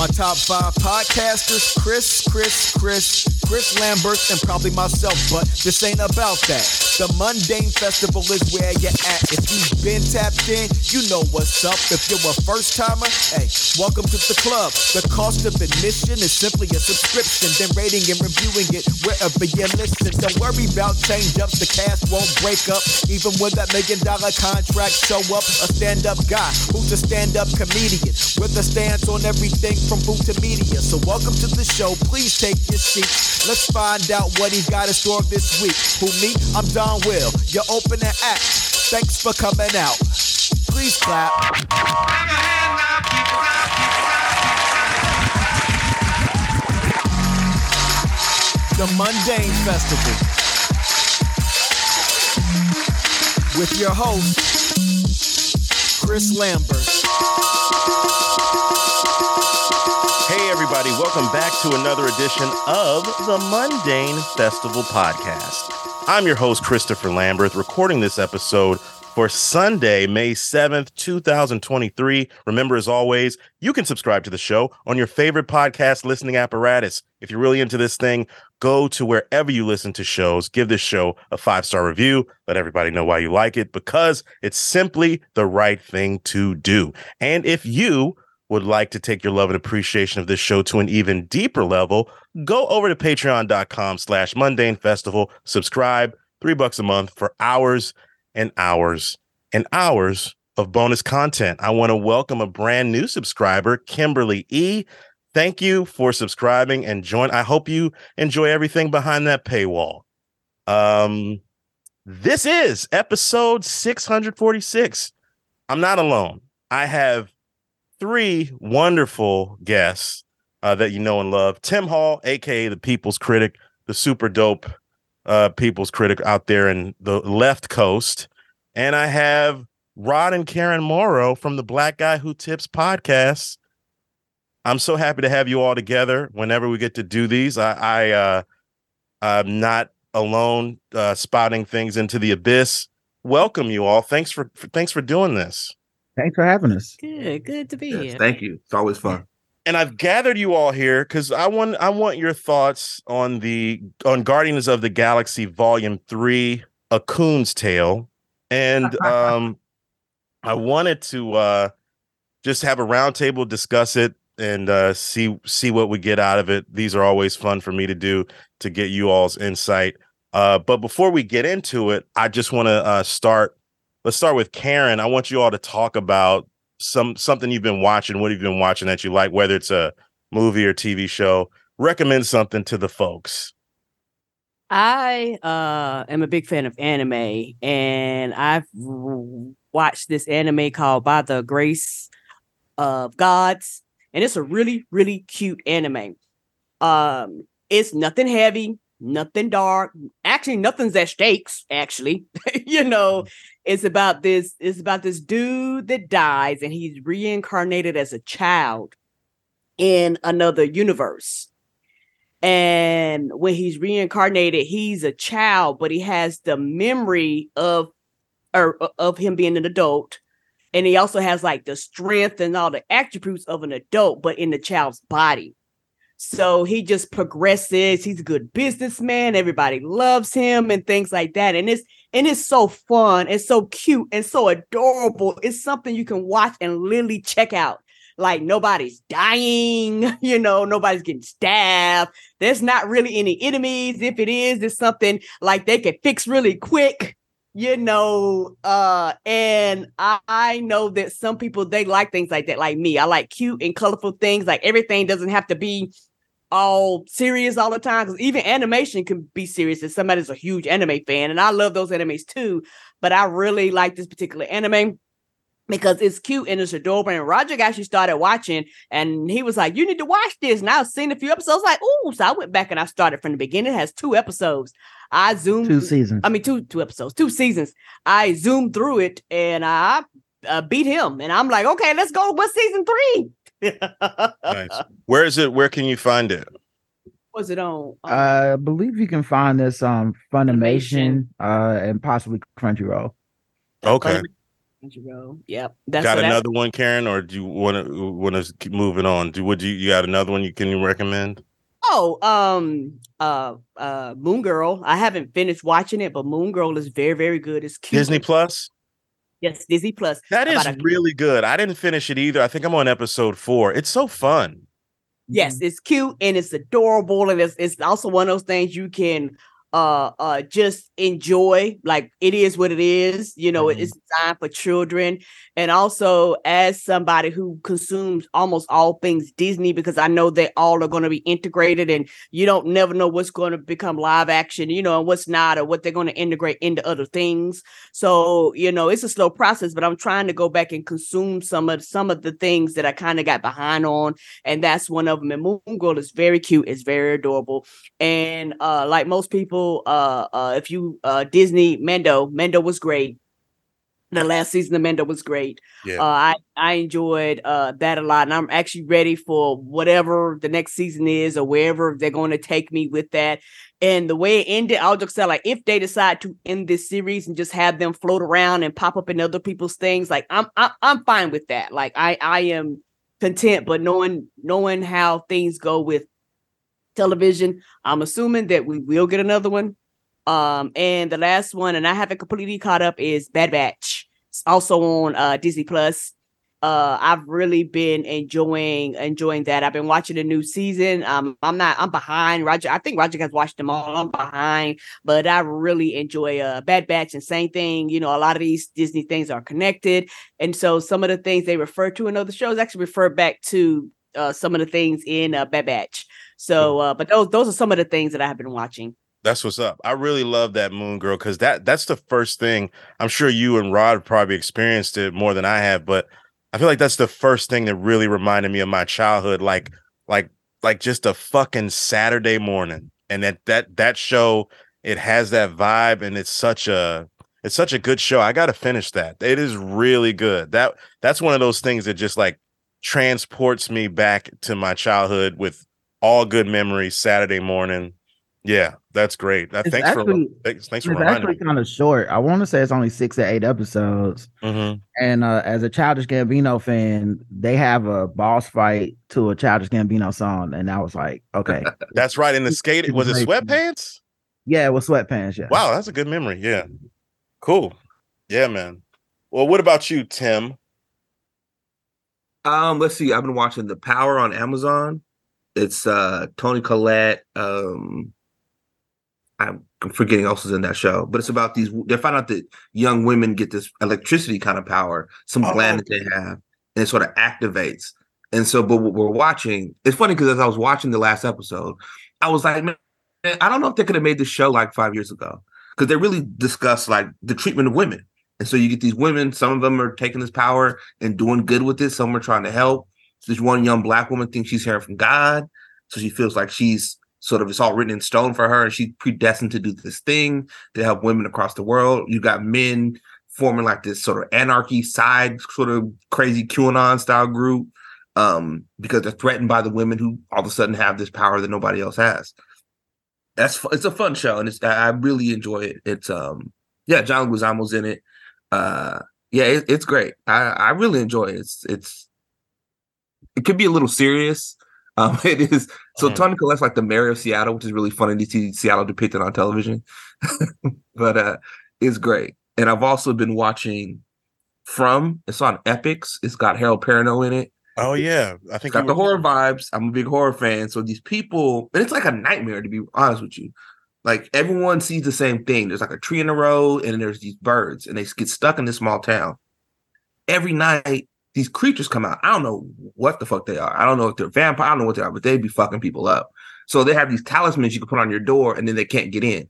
My top five podcasters Chris, Chris, Chris, Chris Lamberth, and probably myself, but this ain't about that. The Mundane Festival is where you're at. If you've been tapped in, you know what's up. If you're a first timer, hey, welcome to the club. The cost of admission is simply a subscription, then rating and reviewing it wherever you listen. Don't worry about change ups, the cast won't break up. Even when that million dollar contract show up, a stand up guy who's a stand up comedian with a stance on everything from food to media. So welcome to the show. Please take your seat. Let's find out what he's got in store this week. Who me? I'm Don Will, your opening act. Thanks for coming out. Please clap. The Mundane Festival with your host, Chris Lamberth. Welcome back to another edition of the Mundane Festival Podcast. I'm your host, Christopher Lamberth, recording this episode for Sunday, May 7th, 2023. Remember, as always, you can subscribe to the show on your favorite podcast listening apparatus. If you're really into this thing, go to wherever you listen to shows, give this show a five star review, let everybody know why you like it, because it's simply the right thing to do. And if you would like to take your love and appreciation of this show to an even deeper level, go over to patreon.com slash mundane festival, subscribe, three bucks a month for hours and hours and hours of bonus content. I want to welcome a brand new subscriber, Kimberly E. Thank you for subscribing and join. I hope you enjoy everything behind that paywall. Um, this is episode 646. I'm not alone. I have three wonderful guests uh, that you know and love. Tim Hall, aka the People's Critic, the super dope uh, People's Critic out there in the left coast. And I have Rod and Karen Morrow from the Black Guy Who Tips podcast. I'm so happy to have you all together whenever we get to do these. I, I uh, I'm not alone uh, things into the abyss. Welcome you all. Thanks for, for thanks for doing this. Thanks for having us. Good, good to be Yes, here. thank you. It's always fun. and I've gathered you all here because I want I want your thoughts on the on Guardians of the Galaxy Volume Three, A Coon's Tale, and um, I wanted to uh, just have a roundtable, discuss it, and uh, see see what we get out of it. These are always fun for me to do to get you all's insight. Uh, but before we get into it, I just want to uh, start. Let's start with Karen. I want you all to talk about some something you've been watching, what have you been watching that you like, whether it's a movie or TV show. Recommend something to the folks. I uh am a big fan of anime, and I've watched this anime called By the Grace of Gods, and it's a really, really cute anime. Um, it's nothing heavy, nothing dark. Actually, nothing's at stakes. Actually, you know, mm-hmm. it's about this. It's about this dude that dies, and he's reincarnated as a child in another universe. And when he's reincarnated, he's a child, but he has the memory of or of him being an adult. And he also has like the strength and all the attributes of an adult, but in the child's body. So he just progresses. He's a good businessman. Everybody loves him and things like that. And it's and it's so fun. It's so cute and so adorable. It's something you can watch and literally check out. Like nobody's dying, you know, nobody's getting stabbed. There's not really any enemies. If it is, it's something like they can fix really quick, you know. Uh, and I, I know that some people they like things like that, like me. I like cute and colorful things. Like everything doesn't have to be all serious all the time because even animation can be serious if somebody's a huge anime fan and i love those animes too but i really like this particular anime because it's cute and it's adorable and roger actually started watching and he was like you need to watch this and i was seeing a few episodes like oh so i went back and i started from the beginning it has two episodes. I zoomed Two seasons. i mean two two episodes two seasons. I zoomed through it and i uh, beat him and i'm like okay let's go with season three Nice. Where is it? Where can you find it? was it on um, I believe you can find this um Funimation Funimation. uh and possibly Crunchyroll. Okay. Crunchyroll. Yep. That's got so that's- another one, Karen, or do you want to want to keep moving on? Do would you you got another one you can recommend? Oh, um, uh, uh, Moon Girl. I haven't finished watching it, but Moon Girl is very, very good. It's cute. Disney Plus. Yes, Disney Plus. That is a- really good. I didn't finish it either. I think I'm on episode four. It's so fun. Yes, it's cute and it's adorable, and it's it's also one of those things you can uh uh just enjoy. Like it is what it is. You know, Mhm. it's designed for children, and also as somebody who consumes almost all things Disney, because I know they all are going to be integrated, and you don't never know what's going to become live action, you know, and what's not, or what they're going to integrate into other things. So you know, it's a slow process, but I'm trying to go back and consume some of some of the things that I kind of got behind on and that's one of them. And Moon Girl is very cute, it's very adorable, and uh, like most people, uh, uh, if you uh, Disney Mando, Mando was great. The last season of Mando was great. Yeah. Uh, I I enjoyed uh, that a lot, and I'm actually ready for whatever the next season is or wherever they're going to take me with that. And the way it ended, I'll just say like if they decide to end this series and just have them float around and pop up in other people's things, like I'm I'm, I'm fine with that. Like I I am content, but knowing knowing how things go with television, I'm assuming that we will get another one. Um, and the last one, and I haven't completely caught up, is Bad Batch. It's also on uh Disney Plus. Uh, I've really been enjoying enjoying that. I've been watching the new season. Um, I'm not I'm behind. Roger, I think Roger has watched them all. I'm behind, but I really enjoy uh Bad Batch and same thing. You know, a lot of these Disney things are connected, and so some of the things they refer to in other shows actually refer back to uh some of the things in uh, Bad Batch. So, uh, but those those are some of the things that I have been watching. That's what's up. I really love that Moon Girl because that that's the first thing. I'm sure you and Rod probably experienced it more than I have, but I feel like that's the first thing that really reminded me of my childhood, like like like just a fucking Saturday morning. And that that that show, it has that vibe, and it's such a it's such a good show. I gotta finish that. It is really good. That that's one of those things that just like transports me back to my childhood with all good memories. Saturday morning. Yeah, that's great. Uh, It's thanks for actually- thanks, thanks for It's reminding actually me. kind of short. I want to say it's only six or eight episodes. Mhm. And uh, as a Childish Gambino fan, they have a boss fight to a Childish Gambino song, and I was like, okay, That's right. In the skate, was it sweatpants? yeah, with sweatpants, yeah. Wow, that's a good memory. Yeah, cool. Yeah, man. Well, what about you, Tim? Um, let's see. I've been watching The Power on Amazon. It's uh Toni Collette. Um, I'm forgetting else is in that show, but it's about these. They find out that young women get this electricity kind of power, some Oh. gland that they have, and it sort of activates. And so, but what we're watching, it's funny because as I was watching the last episode, I was like, man, I don't know if they could have made this show like five years ago because they really discuss like the treatment of women. And so you get these women, some of them are taking this power and doing good with it, some are trying to help. This one young black woman thinks she's hearing from God. So she feels like she's sort of it's all written in stone for her and she's predestined to do this thing to help women across the world. You got men forming like this sort of anarchy side, sort of crazy QAnon style group um, because they're threatened by the women who all of a sudden have this power that nobody else has. That's it's a fun show and it's I really enjoy it. It's um yeah, John Leguizamo's in it. Uh yeah, it, it's great. I I really enjoy it. It's it's it could be a little serious. Um, it is so Mhm. Toni Collette's like the mayor of Seattle, which is really funny to see Seattle depicted on television. but uh, it's great. And I've also been watching From. It's on Epix. It's got Harold Perrineau in it. Oh yeah, I It's think got the were- horror vibes. I'm a big horror fan. So these people, and it's like a nightmare to be honest with you. Like everyone sees the same thing. There's like a tree in the road, and there's these birds, and they get stuck in this small town. Every night, these creatures come out. I don't know what the fuck they are. I don't know if they're vampire. I don't know what they are, but they be fucking people up. So they have these talismans you can put on your door, and then they can't get in.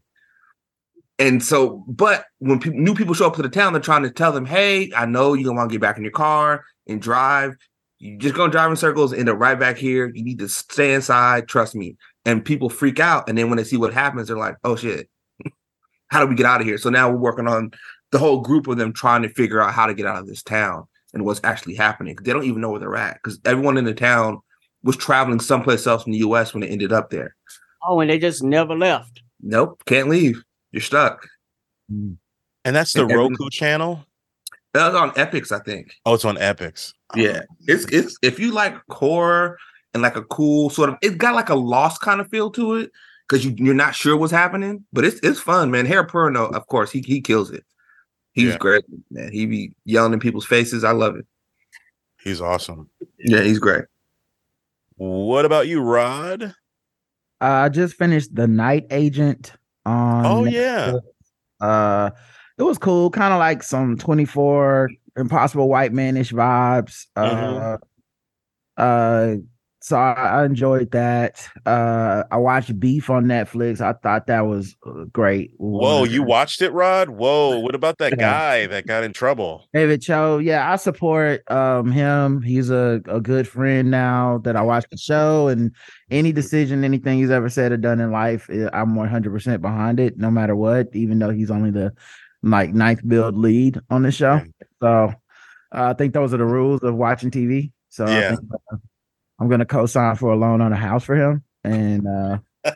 And so, but when people, new people show up to the town, they're trying to tell them, "Hey, I know you don't want to get back in your car and drive. You just gonna drive in circles, end up right back here. You need to stay inside. Trust me." And people freak out, and then when they see what happens, they're like, "Oh shit, how do we get out of here?" So now we're working on the whole group of them trying to figure out how to get out of this town and what's actually happening. They don't even know where they're at because everyone in the town was traveling someplace else in the U.S. when they ended up there. Oh, and they just never left. Nope, can't leave. You're stuck. Mm. and that's the and every- Roku channel. That was on Epix, I think. Oh, it's on Epix. Yeah, it's it's if you like horror and like a cool sort of, it's got like a lost kind of feel to it because you you're not sure what's happening, but it's it's fun, man. Harold Perrineau, of course, he he kills it. He's Yeah. great, man. He be yelling in people's faces. I love it. He's awesome. Yeah, he's great. What about you, Rod? Uh, I just finished The Night Agent. On oh yeah. Uh, it was cool, kind of like some 24 Impossible White Manish vibes. Uh, Mhm. uh, so I, I enjoyed that. Uh, I watched Beef on Netflix. I thought that was uh, great. Whoa, you watched it, Rod? Whoa, what about that guy that got in trouble? David Choe, yeah, I support um him. He's a, a good friend now that I watched the show and any decision, anything he's ever said or done in life, eh, I'm 100% behind it, no matter what, even though he's only the like ninth build lead on the show. So uh, I think those are the rules of watching TV. So I Yeah. think, uh, I'm gonna co-sign for a loan on a house for him, and uh,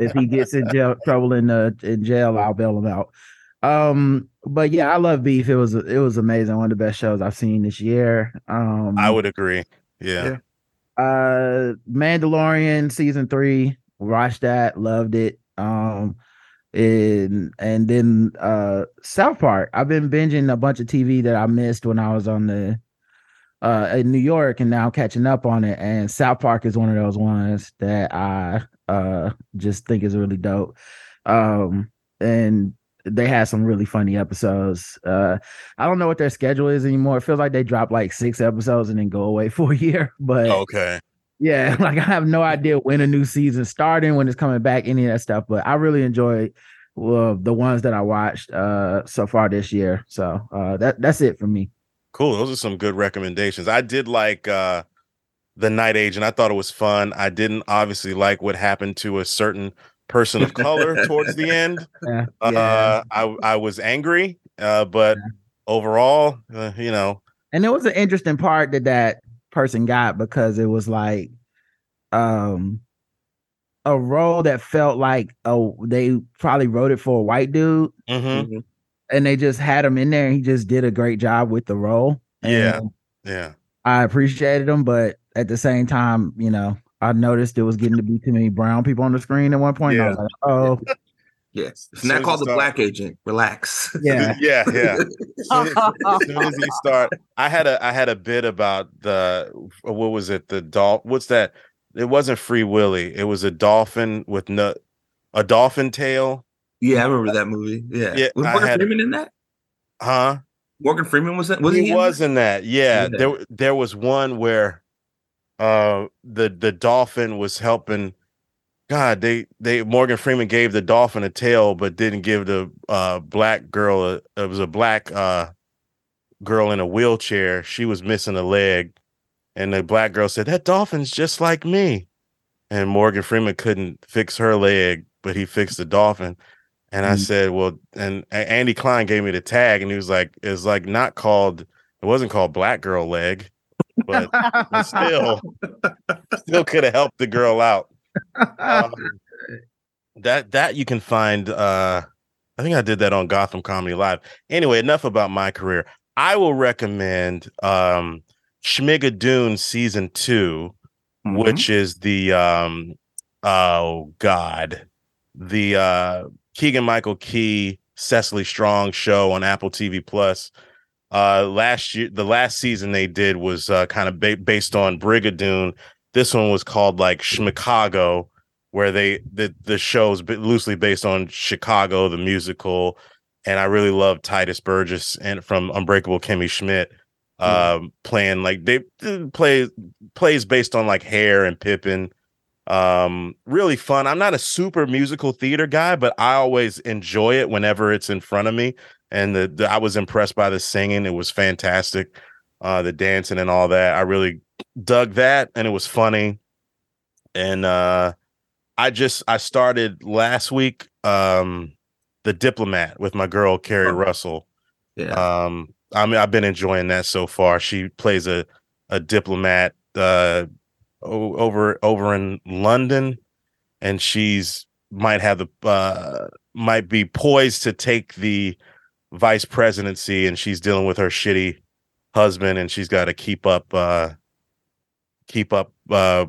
if he gets in jail trouble in the in jail, I'll bail him out. Um, but yeah, I love Beef. It was it was amazing. One of the best shows I've seen this year. Um, I would agree. Yeah. Yeah. uh Mandalorian season three, watched that, loved it. Um and and then uh South Park. I've been binging a bunch of TV that I missed when I was on the uh in New York and now catching up on it. And South Park is one of those ones that I uh just think is really dope. Um and they had some really funny episodes. Uh I don't know what their schedule is anymore. It feels like they drop like six episodes and then go away for a year. But Okay. yeah, like I have no idea when a new season starting, when it's coming back, any of that stuff. But I really enjoyed well, the ones that I watched uh so far this year. So uh that that's it for me. Cool. Those are some good recommendations. I did like uh The Night Agent. I thought it was fun. I didn't obviously like what happened to a certain person of color towards the end. Yeah. Uh I I was angry, uh but overall, uh, you know, And it was an interesting part that that person got because it was like um a role that felt like oh they probably wrote it for a white dude mhm, and they just had him in there and he just did a great job with the role. Yeah. And yeah. I appreciated him, but at the same time, you know, I noticed it was getting to be too many brown people on the screen at one point. and I was like, oh, Yes, it's Soon not called the start- Black Agent. Relax. yeah. yeah, yeah. soon as, as soon as you start i had a i had a bit about the what was it the doll what's that it wasn't free willy it was a dolphin with no a dolphin tail Yeah, I remember that movie. Yeah, Yeah, was Morgan had- Freeman in that? huh Morgan Freeman was that? Was he, he? in was that? in that yeah, Yeah. there there was one where uh the the dolphin was helping god they they morgan freeman gave the dolphin a tail but didn't give the uh black girl a, it was a black uh girl in a wheelchair she was missing a leg and the black girl said that dolphin's just like me and morgan freeman couldn't fix her leg but he fixed the dolphin and i Mm. said well and andy klein gave me the tag and he was like it's like not called it wasn't called black girl leg but still still could have helped the girl out um, that that you can find uh i think i did that on gotham comedy live anyway enough about my career i will recommend um schmigadoon season 2 Mhm. which is the um oh god the uh keegan michael key cecily strong show on apple tv plus. Uh last year the last season they did was uh kind of ba- based on brigadoon. This one was called like Chicago, where they the the show's loosely based on Chicago the musical, and I really love Tituss Burgess and from Unbreakable Kimmy Schmidt, um, playing like they they play plays based on like Hair and Pippin. Um, really fun. I'm not a super musical theater guy, but I always enjoy it whenever it's in front of me. And the, the I was impressed by the singing; it was fantastic. Uh, the dancing and all that. I really dug that and it was funny and uh i just i started last week um the diplomat with my girl keri Oh. russell Yeah. um i mean i've been enjoying that so far she plays a a diplomat uh over over in london and she's might have the uh might be poised to take the vice presidency and she's dealing with her shitty husband and she's got to keep up uh keep up uh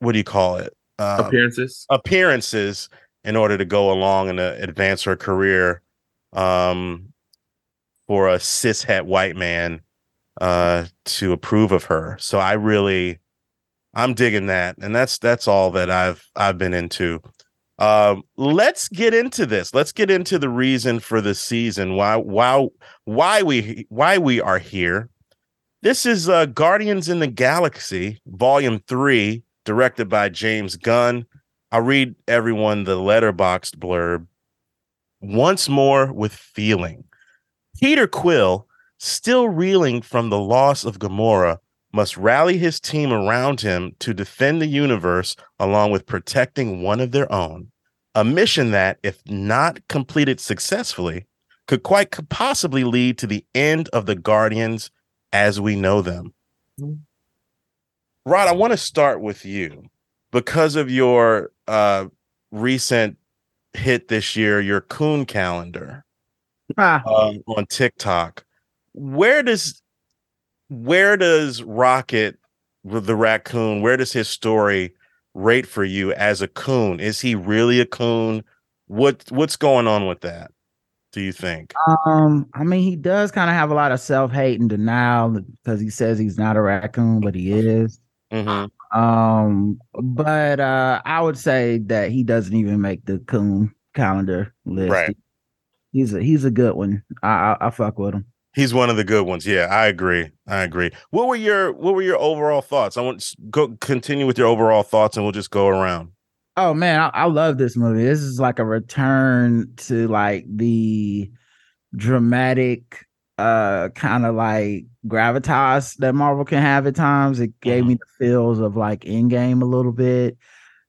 what do you call it? Uh, appearances? appearances in order to go along and uh, advance her career um for a cishet white man uh to approve of her. So i really i'm digging that and that's that's all that i've i've been into. Um let's get into this. Let's get into the reason for the season. Why why why we why we are here. This is uh guardians in the galaxy volume 3 directed by james gunn. I'll read everyone the letterboxd blurb. Once more with feeling. Peter quill still reeling from the loss of Gamora, must rally his team around him to defend the universe along with protecting one of their own. A mission that, if not completed successfully, could quite possibly lead to the end of the Guardians as we know them. Rod, I want to start with you because of your uh, recent hit this year, your Coon calendar Ah, um, on TikTok where does where does Rocket the raccoon where does his story rate for you as a coon is he really a coon what what's going on with that do you think um, I mean, he does kind of have a lot of self hate and denial because he says he's not a raccoon, but he is. Mhm. Um, but uh, I would say that he doesn't even make the coon calendar list. Right. He's a he's a good one. I I, I fuck with him. He's one of the good ones yeah i agree i agree what were your what were your overall thoughts i want to go continue with your overall thoughts and we'll just go around Oh man, I, I love this movie. This is like a return to like the dramatic uh kind of like gravitas that Marvel can have at times. It gave Mhm. me the feels of like Endgame a little bit.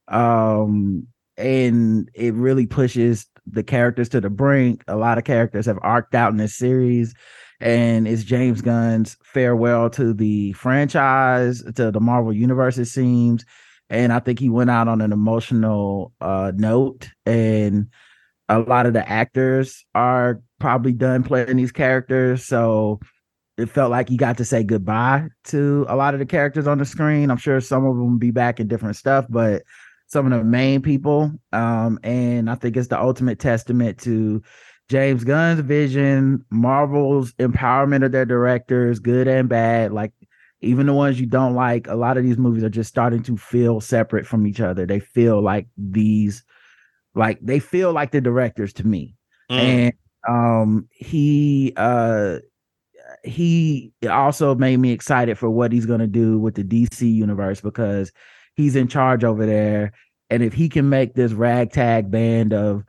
Um and it really pushes the characters to the brink. A lot of characters have arced out in this series and it's James Gunn's farewell to the franchise, to the Marvel universe it seems and I think he went out on an emotional uh, note. And a lot of the actors are probably done playing these characters, so it felt like he got to say goodbye to a lot of the characters on the screen. I'm sure some of them be back in different stuff, but some of the main people. Um, and I think it's the ultimate testament to James Gunn's vision, Marvel's empowerment of their directors, good and bad. Like even the ones you don't like, a lot of these movies are just starting to feel separate from each other. They feel like these, like they feel like the directors to me. Mm, And um he uh he also made me excited for what he's gonna do with the DC universe because he's in charge over there. And if he can make this ragtag band of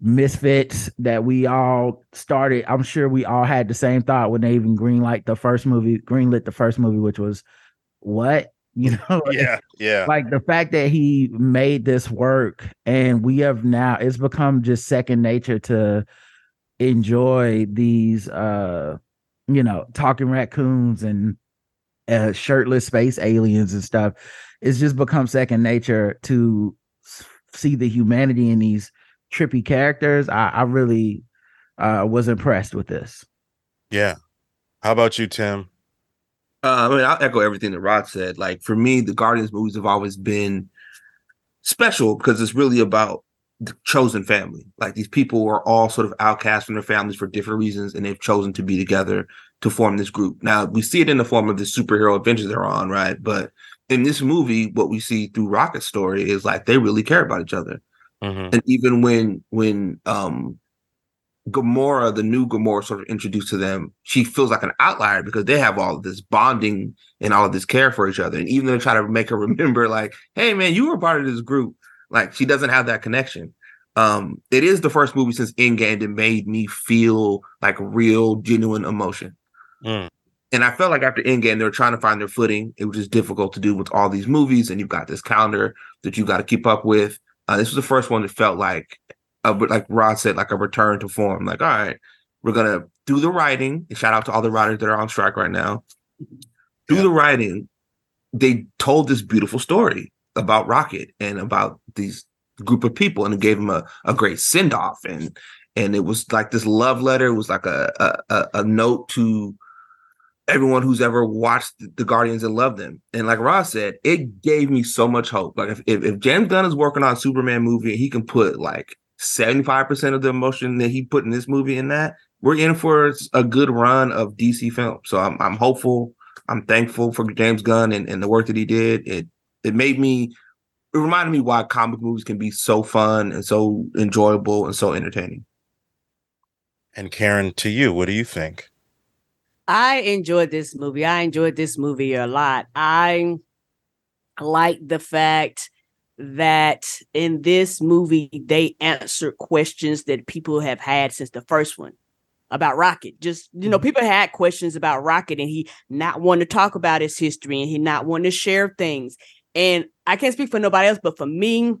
misfits that we all started. I'm sure we all had the same thought when they even greenlight the first movie, greenlit the first movie, which was what you know, yeah yeah like the fact that he made this work and we have now it's become just second nature to enjoy these uh you know talking raccoons and uh shirtless space aliens and stuff it's just become second nature to see the humanity in these trippy characters i i really uh was impressed with this yeah how about you tim Uh, I mean, I'll echo everything that Rod said. Like for me, the Guardians movies have always been special because it's really about the chosen family. Like these people are all sort of outcast from their families for different reasons, and they've chosen to be together to form this group. Now we see it in the form of the superhero adventures they're on, right? But in this movie, what we see through Rocket's story is like they really care about each other. Mhm. And even when when um Gamora, the new Gamora, sort of introduced to them, she feels like an outlier because they have all of this bonding and all of this care for each other. And even though they try to make her remember, like, hey man, you were part of this group, like she doesn't have that connection. Um, it is the first movie since Endgame that made me feel like real, genuine emotion. Mm. And I felt like after Endgame, they were trying to find their footing. It was just difficult to do with all these movies, and you've got this calendar that you got to keep up with. Uh, this was the first one that felt like, a, like Rod said, like a return to form. Like, all right, we're gonna do the writing. And shout out to all the writers that are on strike right now. Do Yeah. the writing. They told this beautiful story about Rocket and about these group of people, and it gave them a, a great send off. And and it was like this love letter. It was like a a, a note to everyone who's ever watched the Guardians and loved them. And like Ross said, it gave me so much hope. Like if, if, if James Gunn is working on a Superman movie and he can put like 75% of the emotion that he put in this movie in that, we're in for a good run of DC films. So I'm I'm hopeful. I'm thankful for James Gunn and, and the work that he did. It it made me it reminded me why comic movies can be so fun and so enjoyable and so entertaining. And Karen, to you, what do you think? I enjoyed this movie. I enjoyed this movie a lot. I like the fact that in this movie they answered questions that people have had since the first one about Rocket. Just you know, mm-hmm. people had questions about Rocket, and he not wanting to talk about his history, and he not wanting to share things. And I can't speak for nobody else, but for me,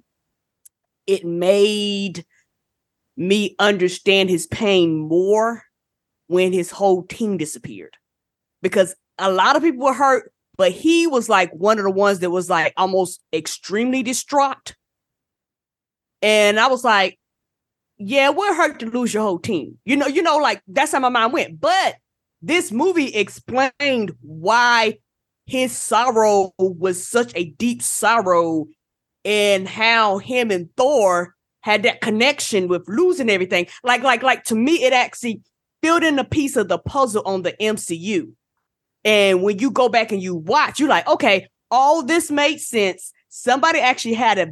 it made me understand his pain more when his whole team disappeared. Because a lot of people were hurt, but he was like one of the ones that was like almost extremely distraught. And I was like, yeah, we're hurt to lose your whole team. You know, you know, like that's how my mind went. But this movie explained why his sorrow was such a deep sorrow and how him and Thor had that connection with losing everything. Like, like, like to me, it actually in a piece of the puzzle on the MCU. And when you go back and you watch, you're like, okay, all this made sense. Somebody actually had a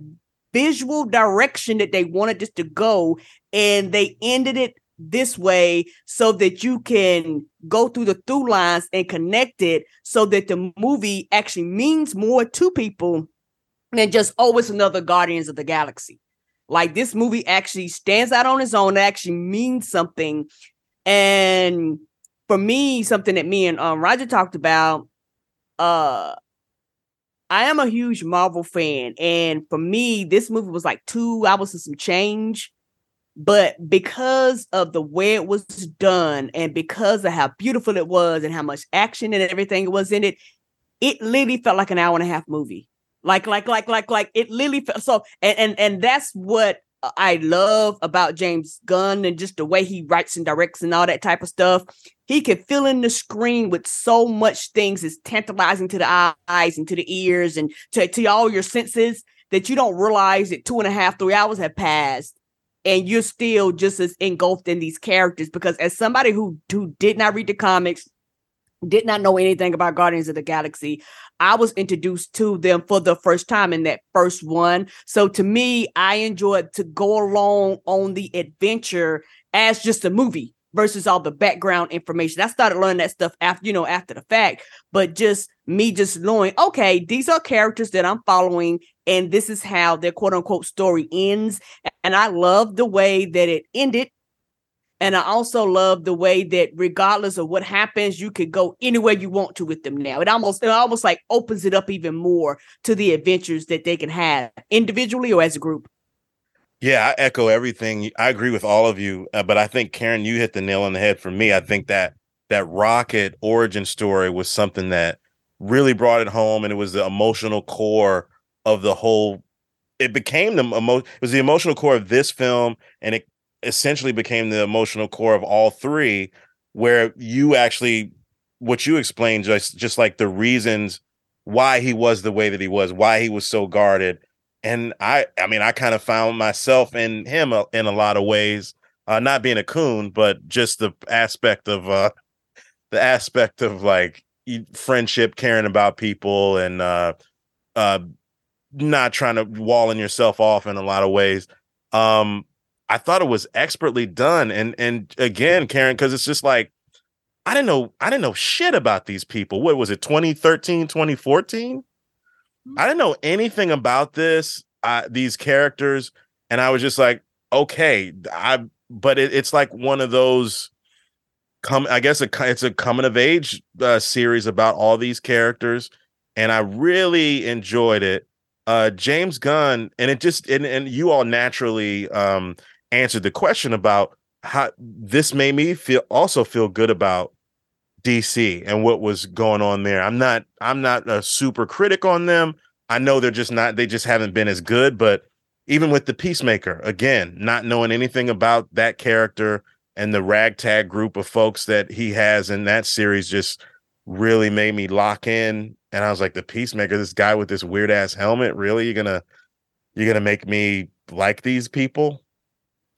visual direction that they wanted this to go, and they ended it this way so that you can go through the through lines and connect it so that the movie actually means more to people than just oh another guardians of the galaxy like this movie actually stands out on its own it actually means something and for me something that me and um roger talked about uh I am a huge Marvel fan, and for me, this movie was like two hours of some change. But because of the way it was done, and because of how beautiful it was, and how much action and everything was in it, it literally felt like an hour and a half movie. Like, like, like, like, like it literally felt so. And and and that's what Uh, I love about James Gunn and just the way he writes and directs and all that type of stuff. He can fill in the screen with so much things is tantalizing to the eyes and to the ears and to, to all your senses that you don't realize that two and a half, three hours have passed and you're still just as engulfed in these characters. Because as somebody who who did not read the comics, did not know anything about Guardians of the Galaxy. I was introduced to them for the first time in that first one. So to me, I enjoyed to go along on the adventure as just a movie versus all the background information. I started learning that stuff after, you know, after the fact, but just me just knowing, okay, these are characters that I'm following and this is how their quote unquote story ends. And I love the way that it ended and I also love the way that regardless of what happens, you could go anywhere you want to with them now. It almost it almost like opens it up even more to the adventures that they can have individually or as a group. Yeah, I echo everything. I agree with all of you, uh, but I think Karen, you hit the nail on the head for me. I think that that rocket origin story was something that really brought it home, and it was the emotional core of the whole. It became the emo- it was the emotional core of this film, and it essentially became the emotional core of all three where you actually what you explained just just like the reasons why he was the way that he was why he was so guarded. And i i mean i kind of found myself in him in a lot of ways uh not being a coon but just the aspect of uh the aspect of like friendship caring about people and uh uh not trying to walling yourself off in a lot of ways. Um I thought it was expertly done. And and again, Karen, because it's just like I didn't know I didn't know shit about these people. What was it, 2013, 2014? Mm-hmm. I didn't know anything about this, uh, these characters, and I was just like, okay, I. But it, it's like one of those come. I guess a, it's a coming of age uh, series about all these characters, and I really enjoyed it. Uh, James Gunn, and it just and, and you all naturally um answered the question about how this made me feel also feel good about DC and what was going on there. I'm not I'm not a super critic on them. I know they're just not they just haven't been as good, but even with the Peacemaker, again, not knowing anything about that character and the ragtag group of folks that he has in that series just really made me lock in. And I was like, the Peacemaker, this guy with this weird ass helmet, really? You're gonna you're gonna make me like these people?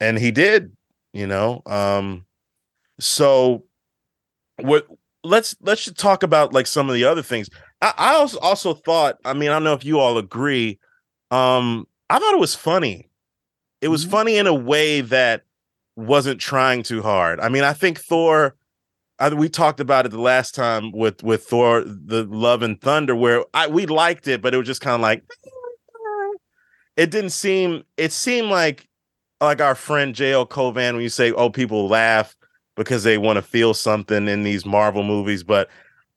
And he did, you know. Um, so what let's let's just talk about like some of the other things. I, I also also thought, I mean, I don't know if you all agree. Um, I thought it was funny. It was Mhm. funny in a way that wasn't trying too hard. I mean, I think Thor. I, we talked about it the last time with with Thor, the Love and Thunder, where I we liked it, but it was just kind of like it didn't seem. It seemed like like our friend J.L. Covan when you say, "Oh, people laugh because they want to feel something in these Marvel movies," but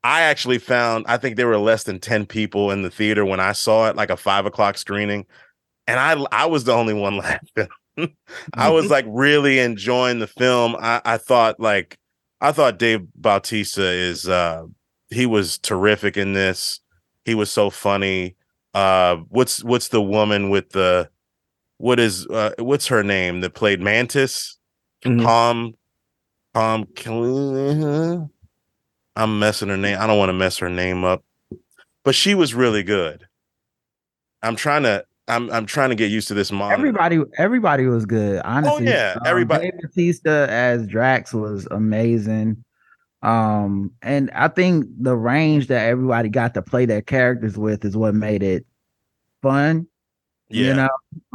I actually found I think there were less than ten people in the theater when I saw it, like a five o'clock screening, and I I was the only one laughing. I was like really enjoying the film. I, I thought like I thought Dave Bautista is uh he was terrific in this. He was so funny. Uh what's what's the woman with the what is uh what's her name that played Mantis? Mhm. Pom Pom I'm messing her name. I don't want to mess her name up. But she was really good. I'm trying to I'm I'm trying to get used to this monitor. Everybody, everybody was good. Honestly, Oh, yeah, Um, everybody- Dave Bautista as Drax was amazing. Um, and I think the range that everybody got to play their characters with is what made it fun. Yeah. You know,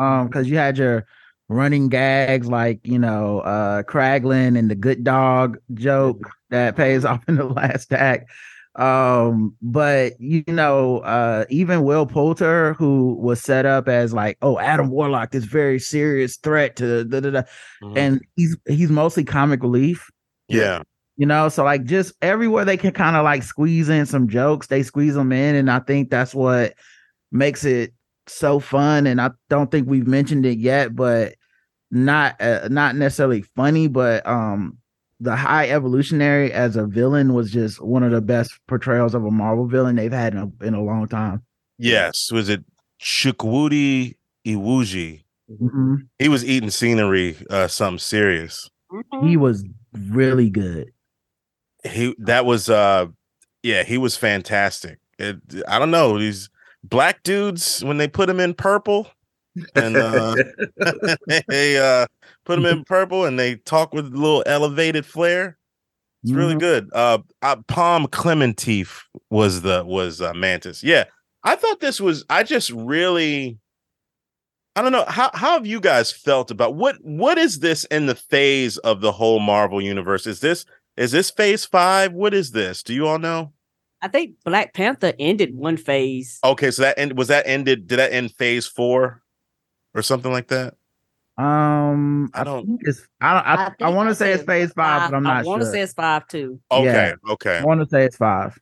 um, because you had your running gags like you know, uh, Kraglin and the good dog joke that pays off in the last act. Um, but you know, uh, even Will Poulter, who was set up as like, oh, Adam Warlock, this very serious threat to da, da, da, Mhm. and he's he's mostly comic relief. yeah. You know, so like just everywhere they can kind of like squeeze in some jokes, they squeeze them in, and I think that's what makes it so fun. And I don't think we've mentioned it yet, but not uh, not necessarily funny, but um, the High Evolutionary as a villain was just one of the best portrayals of a Marvel villain they've had in a, in a long time. Yes. Was it Chukwudi Iwuji? Mhm. He was eating scenery, uh, something serious. He was really good. He that was uh yeah, he was fantastic. It, I don't know, these black dudes when they put them in purple and uh they uh put them in purple and they talk with a little elevated flair. It's really Mhm. good. Uh, uh Pom Klementieff was the was uh, Mantis. Yeah. I thought this was I just really I don't know how how have you guys felt about what what is this in the phase of the whole Marvel universe? Is this is this phase 5? What is this? Do you all know? I think Black Panther ended one phase. Okay, so that end was that ended did that end phase 4 or something like that? Um, I I, don't- think it's I don't, I, I, think want to say it's phase five, but I'm not I want to sure. say it's five too. Okay, Yeah. okay. I want to say it's five.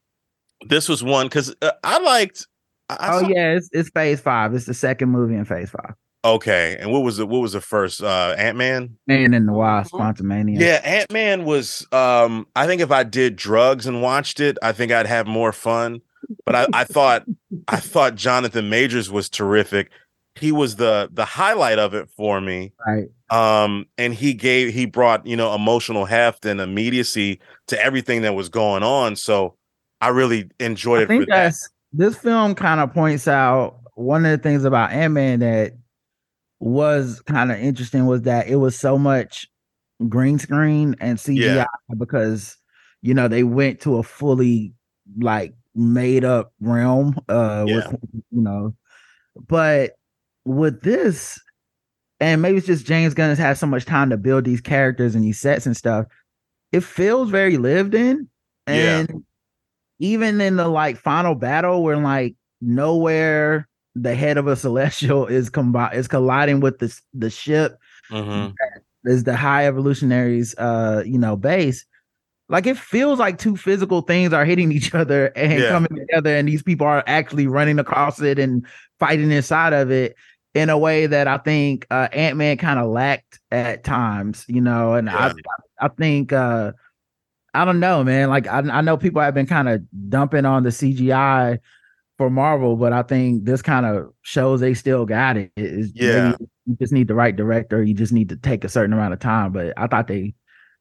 This was one cuz uh, I liked I, I oh saw- yeah, it's it's phase five. It's the second movie in phase five. Okay, and what was the what was the first uh Ant-Man? Man in the Wasp, Mhm. Quantumania. Yeah, Ant Man was. Um, I think if I did drugs and watched it, I think I'd have more fun. But I, I thought, I thought Jonathan Majors was terrific. He was the the highlight of it for me. Right. Um, and he gave he brought you know emotional heft and immediacy to everything that was going on. So I really enjoyed I it for think that. that's this film kind of points out one of the things about Ant Man that was kind of interesting was that it was so much green screen and CGI Yeah. because you know they went to a fully like made up realm uh Yeah. with you know but with this and maybe it's just James Gunn has had so much time to build these characters and these sets and stuff it feels very lived in Yeah. and even in the like final battle where like nowhere the head of a celestial is combi- is colliding with the the ship Mhm. is the high evolutionaries uh you know base like it feels like two physical things are hitting each other and Yeah. coming together and these people are actually running across it and fighting inside of it in a way that I think uh Ant-Man kind of lacked at times, you know, and Yeah. I I think uh I don't know, man. Like I, I know people have been kind of dumping on the CGI for Marvel, but I think this kind of shows they still got it. It's- Yeah. you just need the right director. You just need to take a certain amount of time. But I thought they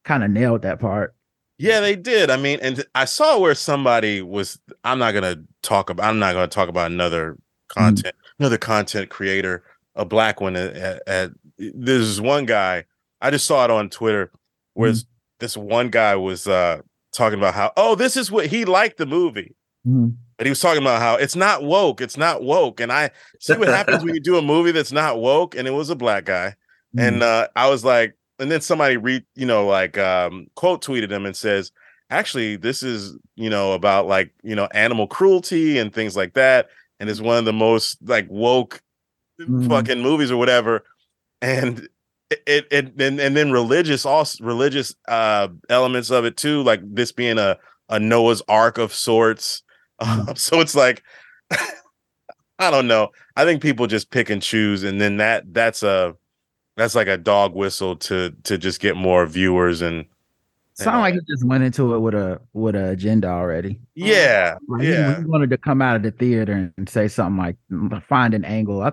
kind of nailed that part. Yeah, they did. I mean, and I saw where somebody was. I'm not gonna talk about. I'm not gonna talk about another content, another content creator, a black one. At, at, at there's one guy. I just saw it on Twitter, where this one guy was uh talking about how, oh, this is what he liked the movie, Mhm. He was talking about how it's not woke. It's not woke, and I see what happens when you do a movie that's not woke, and it was a black guy. And uh, I was like, and then somebody read, you know, like um, quote tweeted him and says, actually, this is, you know, about like, you know, animal cruelty and things like that. And it's one of the most like woke Mhm. fucking movies or whatever. And it, it, it and, and then religious, also religious uh elements of it too, like this being a, a Noah's Ark of sorts. Mhm. so it's like, I don't know. I think people just pick and choose, and then that that's a that's like a dog whistle to to just get more viewers and Sound like he just went into it with a with an agenda already. yeah Like, he- yeah he wanted to come out of the theater and say something like mm, find an angle. I,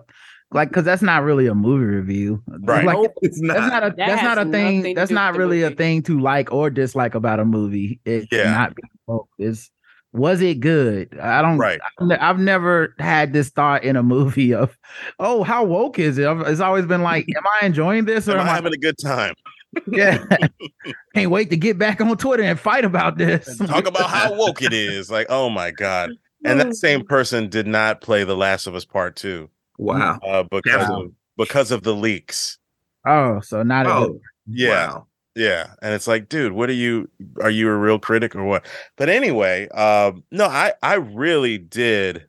like because that's not really a movie review. Right. Like Nope, it's that's not. not a That that's not a thing. That's not with the really a thing to like or dislike about a movie. It's Yeah. not being. It's was it good? I don't. Right. I've never had this thought in a movie of, oh, how woke is it? It's always been like, am I enjoying this or am am I I? having a good time yeah. Can't wait to get back on Twitter and fight about this. talk about how woke it is like oh my god and that same person did not play the last of us part two Wow. uh because Wow. of because of the leaks Oh, so not a Oh, yeah wow. Yeah, and it's like, dude, what are you? Are you a real critic or what? But anyway, um, no, I I really did.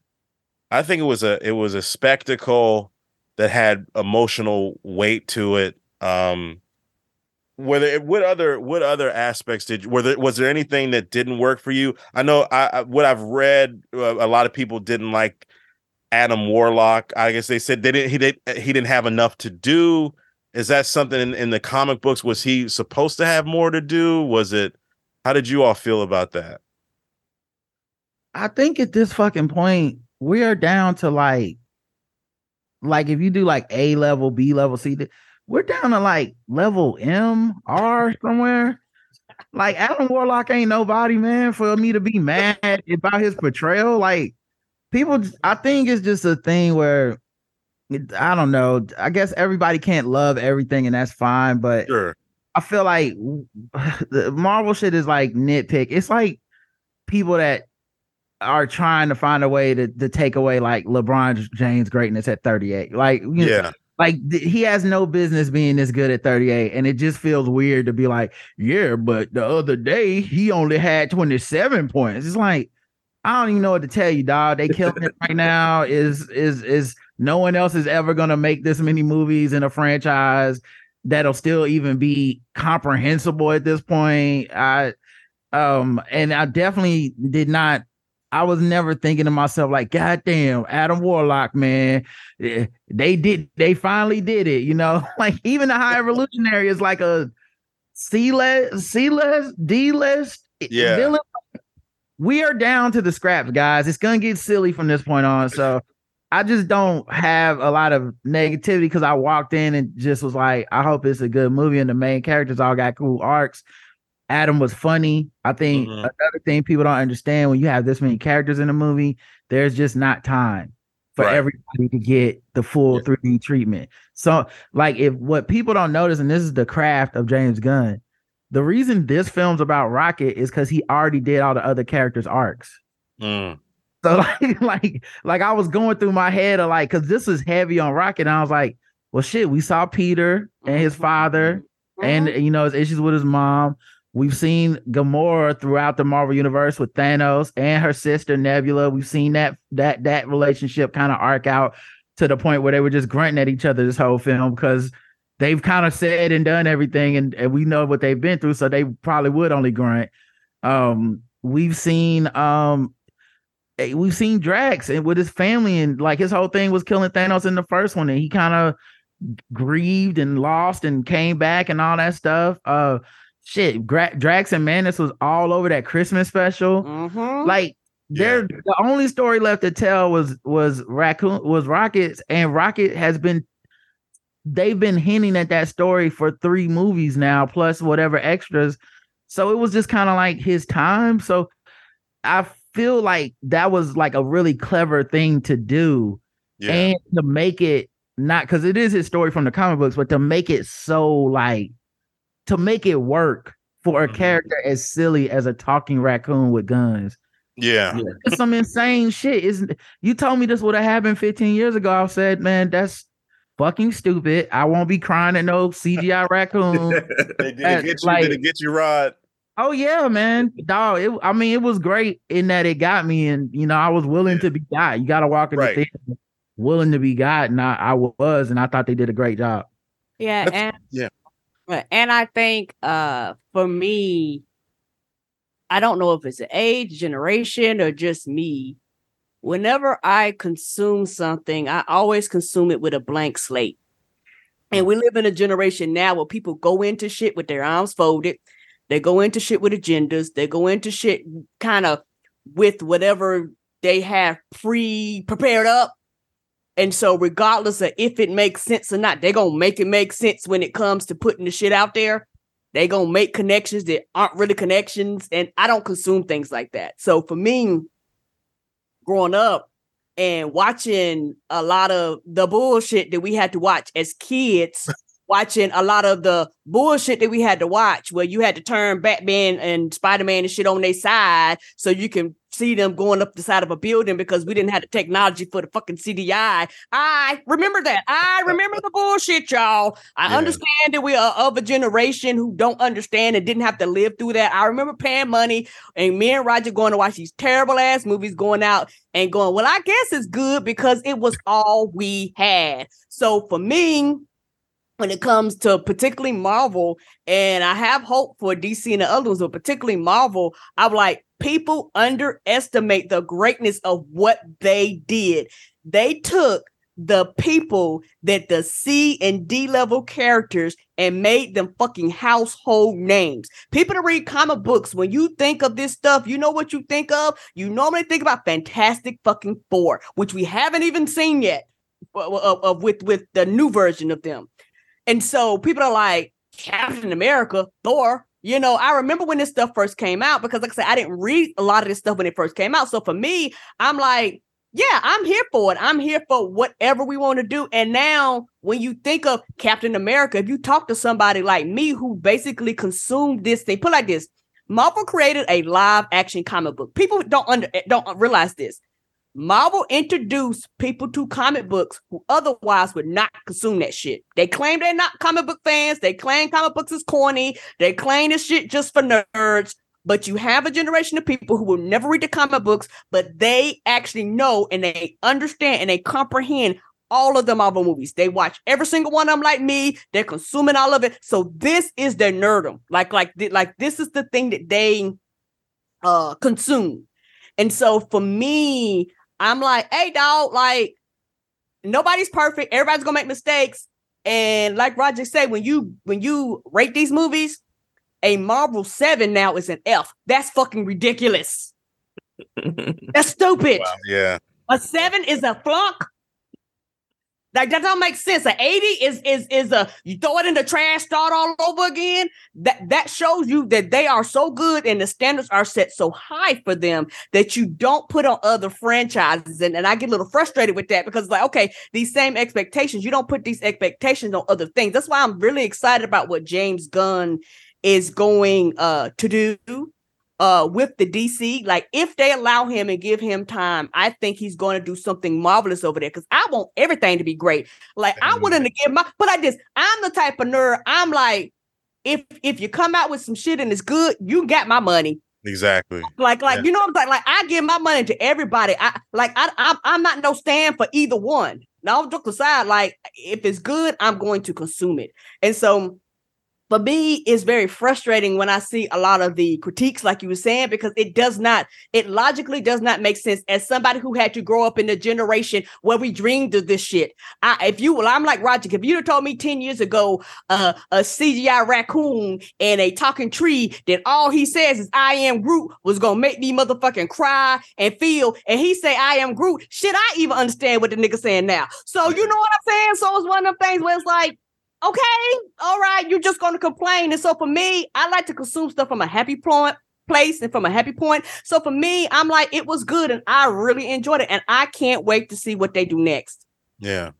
I think it was a it was a spectacle that had emotional weight to it. Um, whether what other what other aspects did were there was there anything that didn't work for you? I know I, I what I've read, uh, a lot of people didn't like Adam Warlock. I guess they said they didn't he did he didn't have enough to do. Is that something in, in the comic books? Was he supposed to have more to do? Was it? How did you all feel about that? I think at this fucking point, we are down to like, like if you do like A level, B level, C, we're down to like level M, R somewhere. Like Adam Warlock ain't nobody, man, for me to be mad about his portrayal. Like people, I think it's just a thing where I don't know. I guess everybody can't love everything, and that's fine. But Sure. I feel like the Marvel shit is like nitpick. It's like people that are trying to find a way to, to take away like LeBron James' greatness at 38. Like, you know, Yeah. like th- he has no business being this good at 38. And it just feels weird to be like, yeah, but the other day he only had 27 points. It's like, I don't even know what to tell you, dog. They killing it right now. Is is is no one else is ever gonna make this many movies in a franchise that'll still even be comprehensible at this point. I um and I definitely did not I was never thinking to myself like, God damn, Adam Warlock, man, eh, they did, they finally did it, you know. Like even the High Evolutionary is like a C list, C list, D list. Yeah. villain. We are down to the scraps, guys. It's gonna get silly from this point on. So I just don't have a lot of negativity because I walked in and just was like, I hope it's a good movie, and the main characters all got cool arcs. Adam was funny. I think Mhm. another thing people don't understand when you have this many characters in a movie, there's just not time for Right. everybody to get the full Yeah. 3D treatment. So, like, if what people don't notice, and this is the craft of James Gunn, the reason this film's about Rocket is because he already did all the other characters' arcs. Mm. So like like like I was going through my head of like because this is heavy on Rocket, and I was like, well, shit, we saw Peter and his father, and Mm-hmm. you know his issues with his mom. We've seen Gamora throughout the Marvel universe with Thanos and her sister Nebula. We've seen that that that relationship kind of arc out to the point where they were just grunting at each other this whole film because they've kind of said and done everything, and, and we know what they've been through, so they probably would only grunt. Um, we've seen um we've seen Drax and with his family and like his whole thing was killing Thanos in the first one and he kind of grieved and lost and came back and all that stuff. Uh shit, Gra- Drax and Mantis was all over that Christmas special. Mhm. Like there the only story left to tell was was raccoon was rockets and rocket has been they've been hinting at that story for three movies now plus whatever extras so it was just kind of like his time so i feel like that was like a really clever thing to do Yeah. and to make it not because it is his story from the comic books but to make it so like to make it work for a Mhm. character as silly as a talking raccoon with guns yeah. it's some insane shit. Isn't you told me this would have happened 15 years ago? I said, man, that's fucking stupid. I won't be crying at no CGI raccoon. Did it get you? like- did it get you, Rod? Oh yeah, man. Dog. It, I mean, it was great in that it got me, and you know, I was willing to be got. You gotta walk in Right. the theater willing to be got, and I, I was, and I thought they did a great job. Yeah, That's- and yeah. Right, and I think uh for me, I don't know if it's an age, generation, or just me. Whenever I consume something, I always consume it with a blank slate. And we live in a generation now where people go into shit with their arms folded. They go into shit with agendas. They go into shit kind of with whatever they have pre prepared up. And so, regardless of if it makes sense or not, they're gonna make it make sense when it comes to putting the shit out there. They gonna make connections that aren't really connections, and I don't consume things like that. So for me, growing up and watching a lot of the bullshit that we had to watch as kids, watching a lot of the bullshit that we had to watch, where you had to turn Batman and Spider Man and shit on their side so you can see them going up the side of a building because we didn't have the technology for the fucking CGI. I remember that. I remember the bullshit, y'all. I Yeah. understand that we are of a generation who don't understand and didn't have to live through that. I remember paying money and me and Roger going to watch these terrible ass movies going out and going, well, I guess it's good because it was all we had. So for me, when it comes to particularly Marvel, and I have hope for DC and the other ones, but particularly Marvel, I'm like, people underestimate the greatness of what they did. They took the people that the C and D level characters and made them fucking household names. People that read comic books, when you think of this stuff, you know what you think of? You normally think about Fantastic fucking Four, which we haven't even seen yet of, of- of- with, with the new version of them. And so people are like, Captain America, Thor. You know, I remember when this stuff first came out because, like I said, I didn't read a lot of this stuff when it first came out. So for me, I'm like, yeah, I'm here for it. I'm here for whatever we want to do. And now, when you think of Captain America, if you talk to somebody like me who basically consumed this thing, put like this: Marvel created a live action comic book. People don't under don't realize this. Marvel introduced people to comic books who otherwise would not consume that shit. They claim they're not comic book fans. They claim comic books is corny. They claim this shit just for nerds. But you have a generation of people who will never read the comic books, but they actually know and they understand and they comprehend all of the Marvel movies. They watch every single one of them like me. They're consuming all of it. So this is their nerdum. Like, like, like this is the thing that they uh consume. And so for me, I'm like, hey, dog, like nobody's perfect. Everybody's gonna make mistakes. And like Roger said, when you when you rate these movies, a Marvel 7 now is an F. That's fucking ridiculous. That's stupid. Wow. Yeah. A seven is a flunk. Like that don't make sense. An 80 is is is a you throw it in the trash, start all over again. That that shows you that they are so good and the standards are set so high for them that you don't put on other franchises. And, and I get a little frustrated with that because it's like, okay, these same expectations, you don't put these expectations on other things. That's why I'm really excited about what James Gunn is going uh to do uh with the DC. Like if they allow him and give him time, I think he's going to do something marvelous over there because I want everything to be great. Like I Amen. wouldn't give my but like this. I'm the type of nerd. I'm like, if if you come out with some shit and it's good, you got my money. Exactly. Like, like Yeah. you know what I'm saying? Like I give my money to everybody. I like I I'm, I'm not no stand for either one. Now I'll joke aside, like if it's good, I'm going to consume it. And so for me it's very frustrating when i see a lot of the critiques like you were saying because it does not it logically does not make sense as somebody who had to grow up in the generation where we dreamed of this shit. I, if you well i'm like roger if you'd have told me 10 years ago uh, a cgi raccoon and a talking tree that all he says is i am groot was gonna make me motherfucking cry and feel and he say i am groot. Shit i even understand what the nigga saying now. So you know what i'm saying? So it's one of them things where it's like okay, all right, you're just going to complain. And so for me, I like to consume stuff from a happy point place and from a happy point. So for me, I'm like, it was good and I really enjoyed it. And I can't wait to see what they do next. Yeah.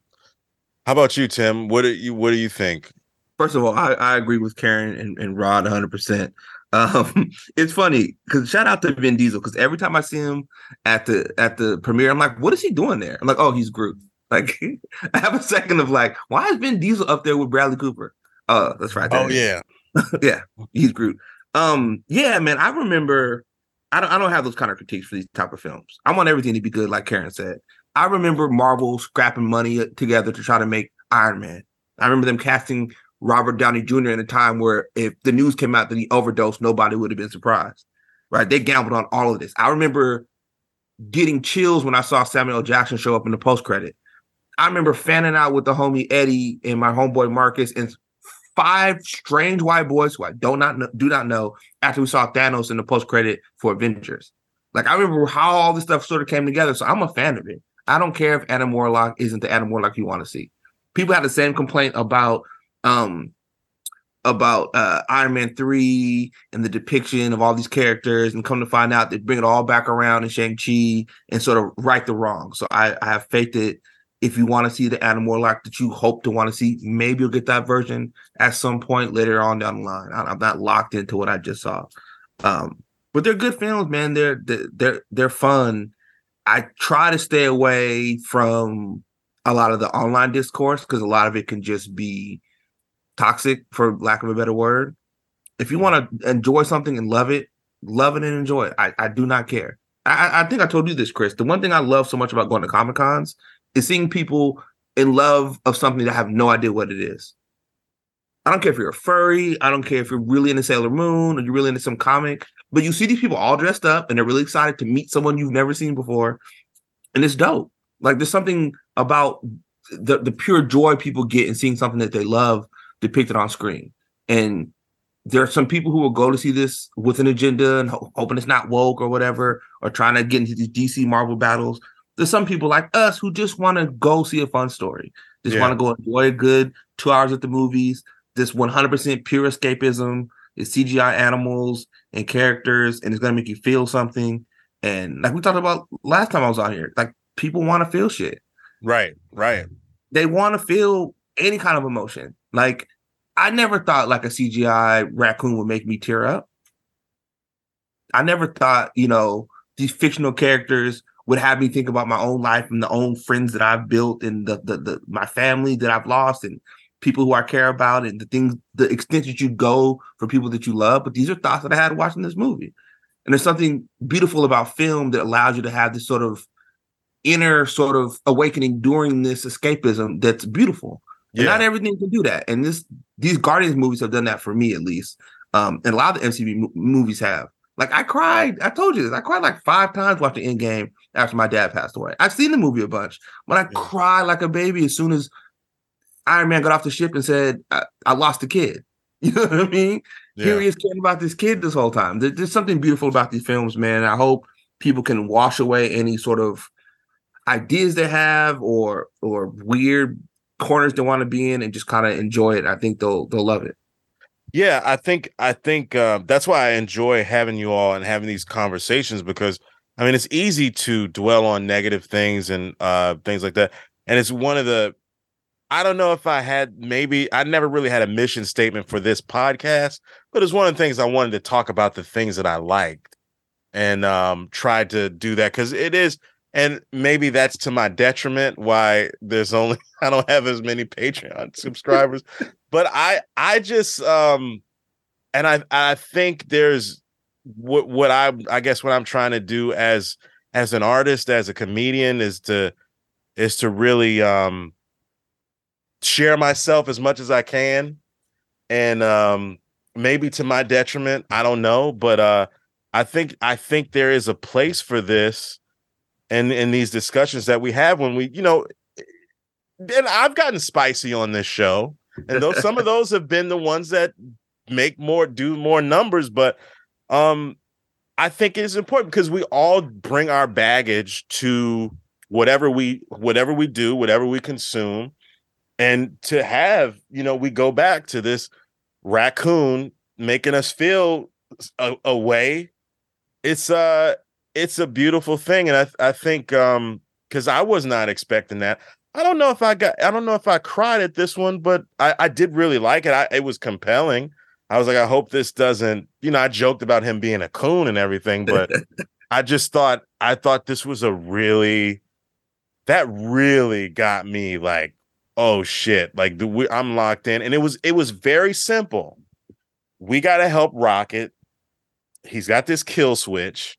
How about you, Tim? What do you what do you think? First of all, I, I agree with Karen and, and Rod 100. percent um, it's funny because shout out to Vin Diesel because every time I see him at the at the premiere, I'm like, what is he doing there? I'm like, oh, he's Groot. Like I have a second of like, why is Vin Diesel up there with Bradley Cooper? Oh, that's right. Oh yeah, yeah, he's Groot. Um, yeah, man, I remember. I don't. I don't have those kind of critiques for these type of films. I want everything to be good, like Karen said. I remember Marvel scrapping money together to try to make Iron Man. I remember them casting Robert Downey Jr. in a time where if the news came out that he overdosed, nobody would have been surprised. Right? They gambled on all of this. I remember getting chills when I saw Samuel Jackson show up in the post credit. I remember fanning out with the homie Eddie and my homeboy Marcus and five strange white boys who I do not know, do not know after we saw Thanos in the post credit for Avengers. Like I remember how all this stuff sort of came together. So I'm a fan of it. I don't care if Adam Warlock isn't the Adam Warlock you want to see. People had the same complaint about um about uh Iron Man 3 and the depiction of all these characters and come to find out they bring it all back around in Shang-Chi and sort of right the wrong. So I, I have faith that if you want to see the Adam Warlock that you hope to want to see, maybe you'll get that version at some point later on down the line. I'm not locked into what I just saw, um, but they're good films, man. They're they're they're fun. I try to stay away from a lot of the online discourse because a lot of it can just be toxic, for lack of a better word. If you want to enjoy something and love it, love it and enjoy it. I, I do not care. I, I think I told you this, Chris. The one thing I love so much about going to Comic Cons is seeing people in love of something that have no idea what it is. I don't care if you're a furry. I don't care if you're really into Sailor Moon or you're really into some comic, but you see these people all dressed up and they're really excited to meet someone you've never seen before. And it's dope. Like there's something about the, the pure joy people get in seeing something that they love depicted on screen. And there are some people who will go to see this with an agenda and ho- hoping it's not woke or whatever, or trying to get into these DC Marvel battles. There's some people like us who just want to go see a fun story, just yeah. want to go enjoy a good two hours at the movies. This 100% pure escapism is CGI animals and characters, and it's gonna make you feel something. And like we talked about last time I was out here, like people want to feel shit. Right, right. They want to feel any kind of emotion. Like I never thought like a CGI raccoon would make me tear up. I never thought, you know, these fictional characters would have me think about my own life and the own friends that I've built and the, the, the my family that I've lost and people who I care about and the things the extent that you go for people that you love. But these are thoughts that I had watching this movie. And there's something beautiful about film that allows you to have this sort of inner sort of awakening during this escapism that's beautiful. Yeah. And not everything can do that. And this these Guardians movies have done that for me at least. Um, and a lot of the MCU movies have. Like I cried. I told you this. I cried like five times watching Endgame after my dad passed away. I've seen the movie a bunch, but I yeah. cried like a baby as soon as Iron Man got off the ship and said, I, I lost a kid. You know what I mean? Yeah. Here he is caring about this kid this whole time. There, there's something beautiful about these films, man. I hope people can wash away any sort of ideas they have or or weird corners they want to be in and just kind of enjoy it. I think they'll they'll love it. Yeah, I think I think uh, that's why I enjoy having you all and having these conversations because I mean, it's easy to dwell on negative things and uh, things like that. And it's one of the, I don't know if I had maybe, I never really had a mission statement for this podcast, but it's one of the things I wanted to talk about the things that I liked and um, tried to do that because it is, and maybe that's to my detriment why there's only, I don't have as many Patreon subscribers, but I, I just, um, and I, I think there's, what what I I guess what I'm trying to do as as an artist, as a comedian, is to is to really um share myself as much as I can and um, maybe to my detriment. I don't know, but uh, I think I think there is a place for this, and in these discussions that we have when we, you know, and I've gotten spicy on this show, and those some of those have been the ones that make more do more numbers, but um, I think it's important because we all bring our baggage to whatever we whatever we do, whatever we consume, and to have you know we go back to this raccoon making us feel a, a way. It's uh it's a beautiful thing, and I I think um because I was not expecting that. I don't know if I got I don't know if I cried at this one, but I I did really like it. I, it was compelling. I was like, I hope this doesn't, you know, I joked about him being a coon and everything, but I just thought I thought this was a really that really got me like, oh shit, like the we, I'm locked in, and it was it was very simple. We got to help Rocket. He's got this kill switch.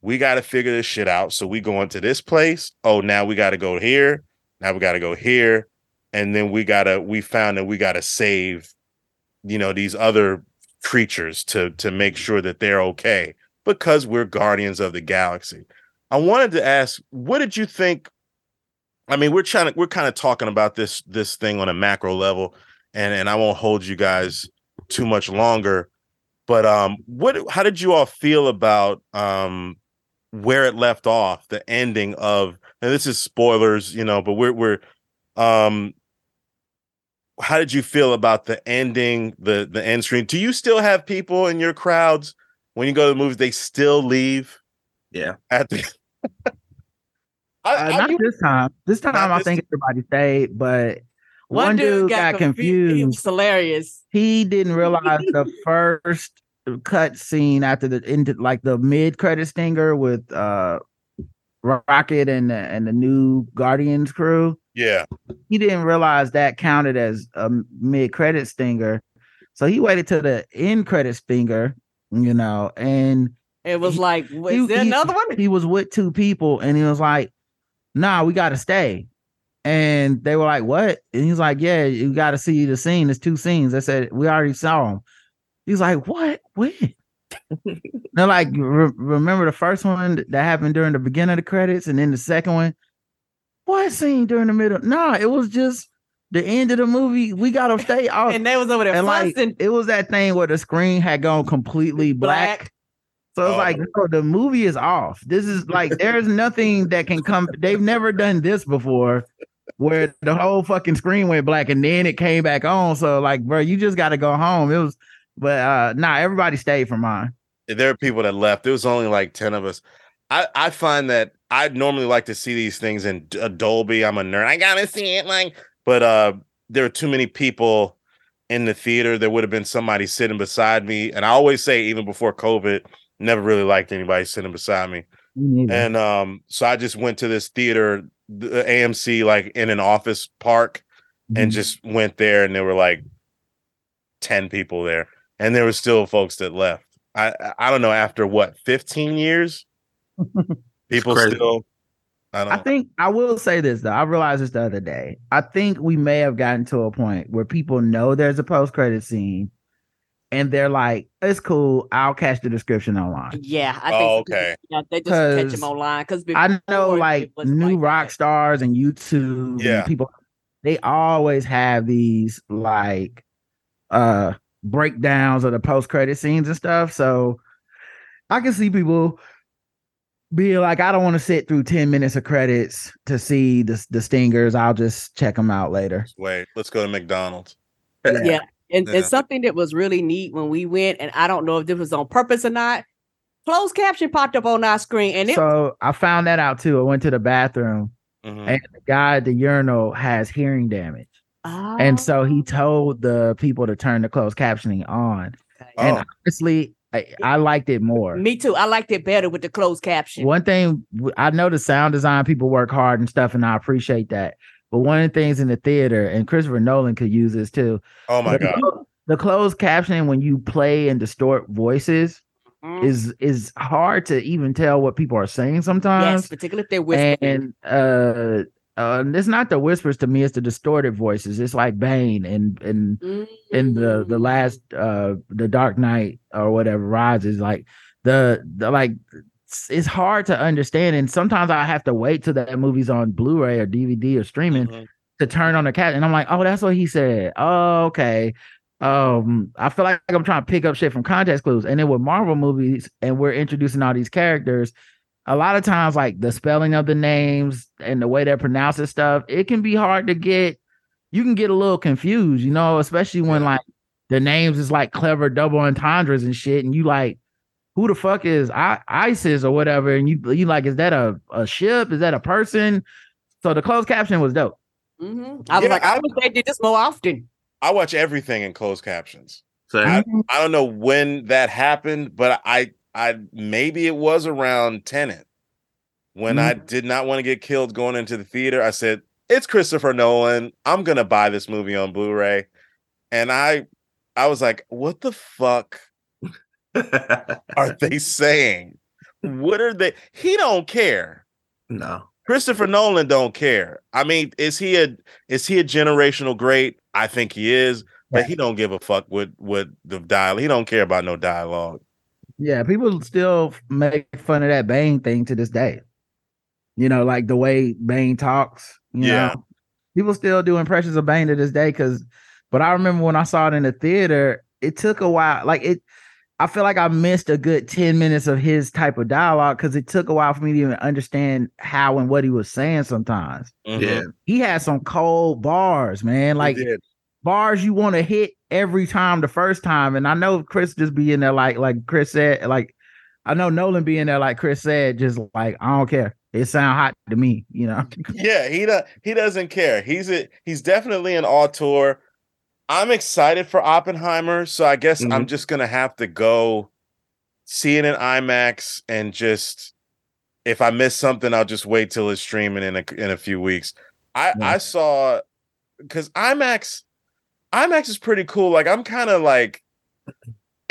We got to figure this shit out. So we go into this place. Oh, now we got to go here. Now we got to go here, and then we gotta. We found that we got to save, you know, these other creatures to to make sure that they're okay because we're guardians of the galaxy. I wanted to ask, what did you think? I mean, we're trying to we're kind of talking about this this thing on a macro level, and and I won't hold you guys too much longer. But um, what how did you all feel about um where it left off, the ending of and this is spoilers, you know, but we're we're um how did you feel about the ending, the the end screen? Do you still have people in your crowds when you go to the movies? They still leave Yeah. at the. Uh, I, I, not you- this time. This time, I this think everybody stayed, but one, dude got, He confused. was hilarious. He didn't realize the first cut scene after the into like the mid credit stinger with uh Rocket and the, and the new Guardians crew. yeah, He didn't realize that counted as a mid credit stinger, so he waited till the end credit stinger, you know, and It was He- like, was he- there he- another one? he was with two people and he was like, nah, we gotta stay. And they were like, what? And he's like, yeah, you gotta see the scene. There's two scenes. They said, we already saw them. He's like, what? When? They're like, "Re- remember the first one that happened during the beginning of the credits and then the second one? What scene during the middle? No, it was just the end of the movie. We gotta stay off. and they was over there and like fussing. it was that thing where the screen had gone completely black. Black. So it's Oh. like no, the movie is off. This is like there's nothing that can come. They've never done this before, where the whole fucking screen went black and then it came back on. So like, bro, you just got to go home. It was, but uh, nah, everybody stayed for mine. there are people that left. There was only like ten of us. I I find that I'd normally like to see these things in Dolby. I'm a nerd. I gotta see it. Like, but uh, there are too many people in the theater. There would have been somebody sitting beside me, and I always say, even before COVID, never really liked anybody sitting beside me. And um, so I just went to this theater, the AMC, like in an office park, and Mhm. just went there, and there were like ten people there, and there were still folks that left. I I- I don't know after what fifteen years, people still. I don't. I think I will say this though. I realized this the other day. I think we may have gotten to a point where people know there's a post credit scene, and they're like, "It's cool. I'll catch the description online." Yeah, I think Oh, okay. Yeah, they just catch 'Cause them online because I know like New Rockstars and YouTube and people they always have these like uh breakdowns of the post credit scenes and stuff. So I can see people being like, I don't want to sit through 10 minutes of credits to see the, the stingers. I'll just check them out later. Wait, let's go to McDonald's. Yeah. And, Yeah. and something that was really neat when we went, and I don't know if this was on purpose or not. Closed caption popped up on our screen, and it So I found that out too. I went to the bathroom Mhm. and the guy at the urinal has hearing damage. And so he told the people to turn the closed captioning on. okay. And Oh. honestly, I, I liked it more. me too. I liked it better with the closed caption. One thing I know the sound design people work hard and stuff, and I appreciate that. But one of the things in the theater, and Christopher Nolan could use this too. Oh my the, god. the closed captioning when you play and distort voices Mhm. is is hard to even tell what people are saying sometimes. yes, sometimes. particularly if they're whispering. and uh uh, it's not the whispers to me, it's the distorted voices. It's like Bane and and in the the Mm. last uh the Dark Knight or whatever rises like the the like it's- hard to understand and sometimes I have to wait till that movie's on Blu-ray or DVD or streaming Mhm. to turn on the cat and I'm like, oh, that's what he said. Oh, okay. Um, I feel like I'm trying to pick up shit from context clues. And then with Marvel movies, and we're introducing all these characters, a lot of times, like the spelling of the names and the way they're pronouncing stuff, it can be hard to get. You can get a little confused, you know, especially when like the names is like clever double entendres and shit, and you like, who the fuck is I- ISIS or whatever, and you you like, is that a a ship? Is that a person? So the closed caption was dope. Mhm. I was Yeah, like, I- I wish they did this more often. I watch everything in closed captions. So I, I don't know when that happened, but I I maybe it was around Tenet when I mm-hmm. did not want to get killed going into the theater. I said, "It's Christopher Nolan. I'm gonna buy this movie on Blu-ray," and I I was like, "What the fuck are they saying? What are they? He don't care." no. Christopher Nolan don't care. I mean, is he a is he a generational great? I think he is, but he don't give a fuck with with the dialogue. He don't care about no dialogue. Yeah, people still make fun of that Bane thing to this day. You know, like the way Bane talks. You Yeah. know? people still do impressions of Bane to this day. Because, but I remember when I saw it in the theater, it took a while. Like it, I feel like I missed a good ten minutes of his type of dialogue because it took a while for me to even understand how and what he was saying. Sometimes Mhm. Yeah. he had some cold bars, man. Like bars you want to hit every time the first time. And I know Chris just be in there like like Chris said, like I know Nolan being there like Chris said, just like I don't care. It sound hot to me, you know. yeah, he do, he doesn't care. He's a he's definitely an auteur. I'm excited for Oppenheimer, so I guess I'm mm-hmm. just gonna have to go see it in IMAX and just if I miss something, I'll just wait till it's streaming in a in a few weeks. I Yeah. I saw because IMAX IMAX is pretty cool. Like I'm kind of like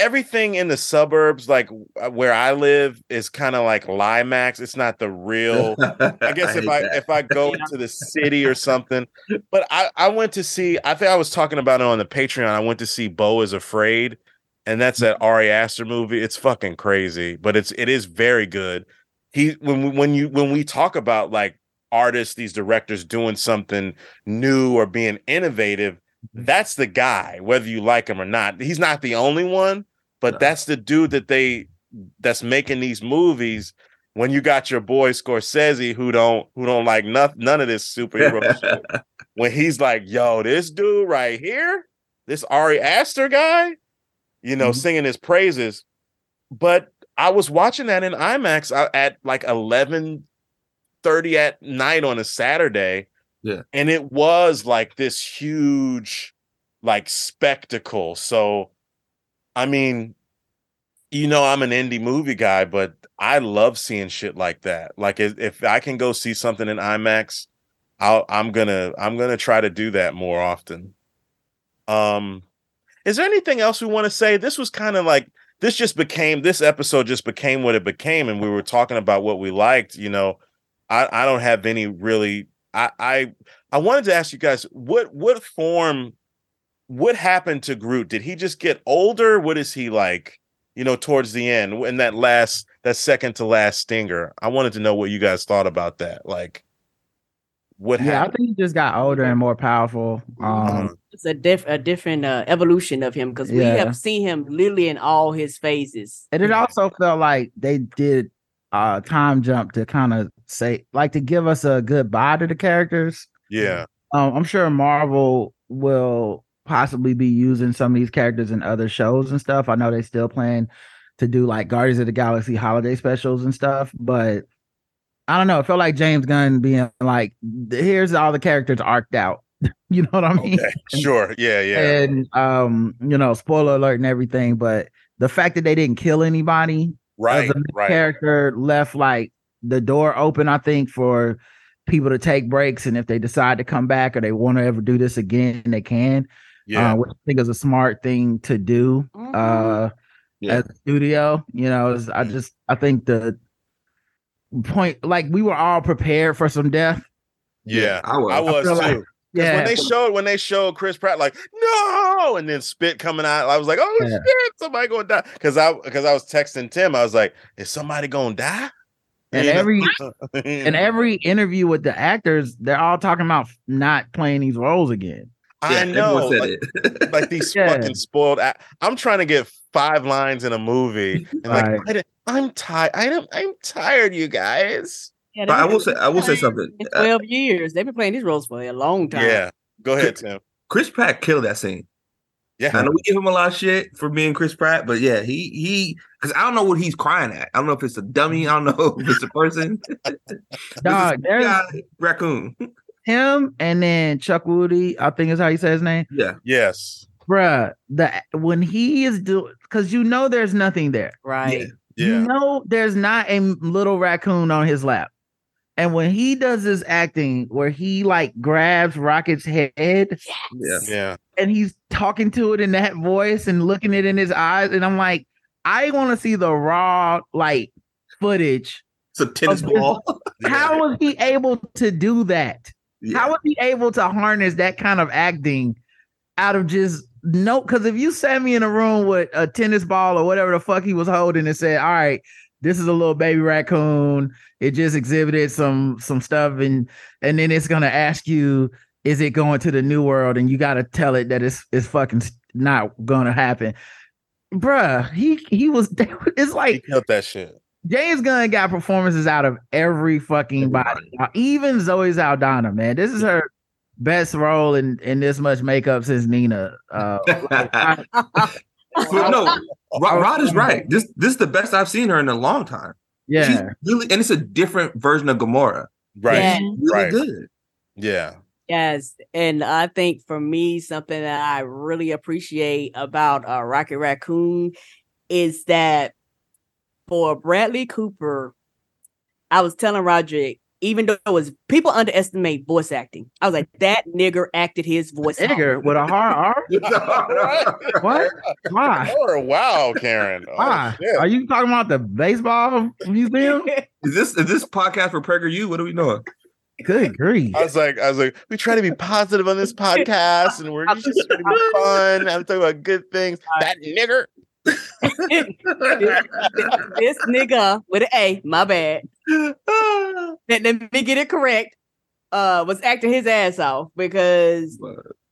everything in the suburbs, like uh, where I live, is kind of like Limax. It's not the real. I guess if I that. if I go into the city or something, but I I went to see. I think I was talking about it on the Patreon. I went to see Beau is Afraid, and that's that Ari Aster movie. It's fucking crazy, but it's it is very good. He when when you when we talk about like artists, these directors doing something new or being innovative, that's the guy. Whether you like him or not, he's not the only one, but No. that's the dude that they that's making these movies when you got your boy Scorsese who don't who don't like none, none of this superhero shit. When he's like, yo, this dude right here, this Ari Aster guy, you know, Mhm. singing his praises. But I was watching that in IMAX uh, at like 11 30 at night on a Saturday. Yeah. And it was like this huge like spectacle. So I mean, you know, I'm an indie movie guy, but I love seeing shit like that. Like if, if I can go see something in IMAX, I'll, I'm gonna I'm gonna try to do that more often. Um, is there anything else we want to say? This was kind of like this just became this episode just became what it became, and we were talking about what we liked. You know, I I don't have any really. I I I wanted to ask you guys what what form what happened to Groot? Did he just get older? What is he like? You know, towards the end, in that last, that second to last stinger. I wanted to know what you guys thought about that. Like, what Yeah, I happened? think he just got older and more powerful. Um, It's a diff a different uh, evolution of him because we have seen him literally in all his phases. and it also felt like they did a time jump to kind of say, like, to give us a goodbye to the characters. Yeah, Um, I'm sure Marvel will possibly be using some of these characters in other shows and stuff. I know they still plan to do like Guardians of the Galaxy holiday specials and stuff, but I don't know. It felt like James Gunn being like, "Here's all the characters arced out." you know what I mean? okay, sure, yeah, yeah, And um, you know, spoiler alert and everything, but the fact that they didn't kill anybody right, right. character left like the door open, I think, for people to take breaks. And if they decide to come back or they want to ever do this again, they can. Yeah, Uh, which I think is a smart thing to do Mhm. uh Yeah. as a studio. You know, is I Mhm. just I think the point like we were all prepared for some death. Yeah, I was. I was feel too. like- Yeah, when they showed when they showed Chris Pratt like no, and then spit coming out, I was like, oh Yeah. shit, somebody gonna die. Because I because I was texting Tim, I was like, is somebody gonna die? And every in every interview with the actors, they're all talking about not playing these roles again. I Yeah, know, everyone said like, it. like these Yeah. fucking spoiled. a- I'm trying to get five lines in a movie, and like Right. I didn't- I'm tired. I'm I'm tired, you guys. Yeah, But I will say, I will say something. in Uh, 12 years. They've been playing these roles for a long time. Yeah, go ahead, Tim. Chris Pratt killed that scene. I know we give him a lot of shit for being Chris Pratt, but yeah, he he because I don't know what he's crying at. I don't know if it's a dummy. I don't know if it's a person. Dog, there's Yeah, raccoon. him and then Chukwudi, I think is how you say his name. Yeah, yes, Bruh, the when he is doing because you know there's nothing there. Right. yeah, You know there's not a little raccoon on his lap. And when he does this acting where he like grabs Rocket's head yeah. yeah. and he's talking to it in that voice and looking it in his eyes, and I'm like, I want to see the raw like footage. It's a tennis ball. How was he able to do that? Yeah. How was he able to harness that kind of acting out of just no? Because if you sat me in a room with a tennis ball or whatever the fuck he was holding and said, "All right, this is a little baby raccoon. It just exhibited some some stuff, and and then it's gonna ask you, is it going to the new world? And you got to tell it that it's it's fucking not gonna happen." Bruh, he he was. It's He like killed that shit. James Gunn got performances out of every fucking body, Uh, even Zoe Saldana. Man, this is her best role in in this much makeup since Nina. Uh, I- But no, Rod, Rod is right. This this is the best I've seen her in a long time. She's yeah, really, and it's a different version of Gamora. Right. Yeah. Really Right. good. Yeah. Yes, and I think for me, something that I really appreciate about uh, Rocket Raccoon is that for Bradley Cooper, I was telling Roderick, even though it was people underestimate voice acting, I was like, that nigger acted his voice. out. nigger with a hard R. What? Why? Oh, wow, Karen. Oh, Why? shit. Are you talking about the baseball museum? Is this is this podcast for PragerU? What are we doing? Good grief! I was like, I was like, we try to be positive on this podcast, and we're just trying to be fun. I'm talking about good things. That nigger. this nigga with an A, my bad. Let, let me get it correct. Uh, was acting his ass off because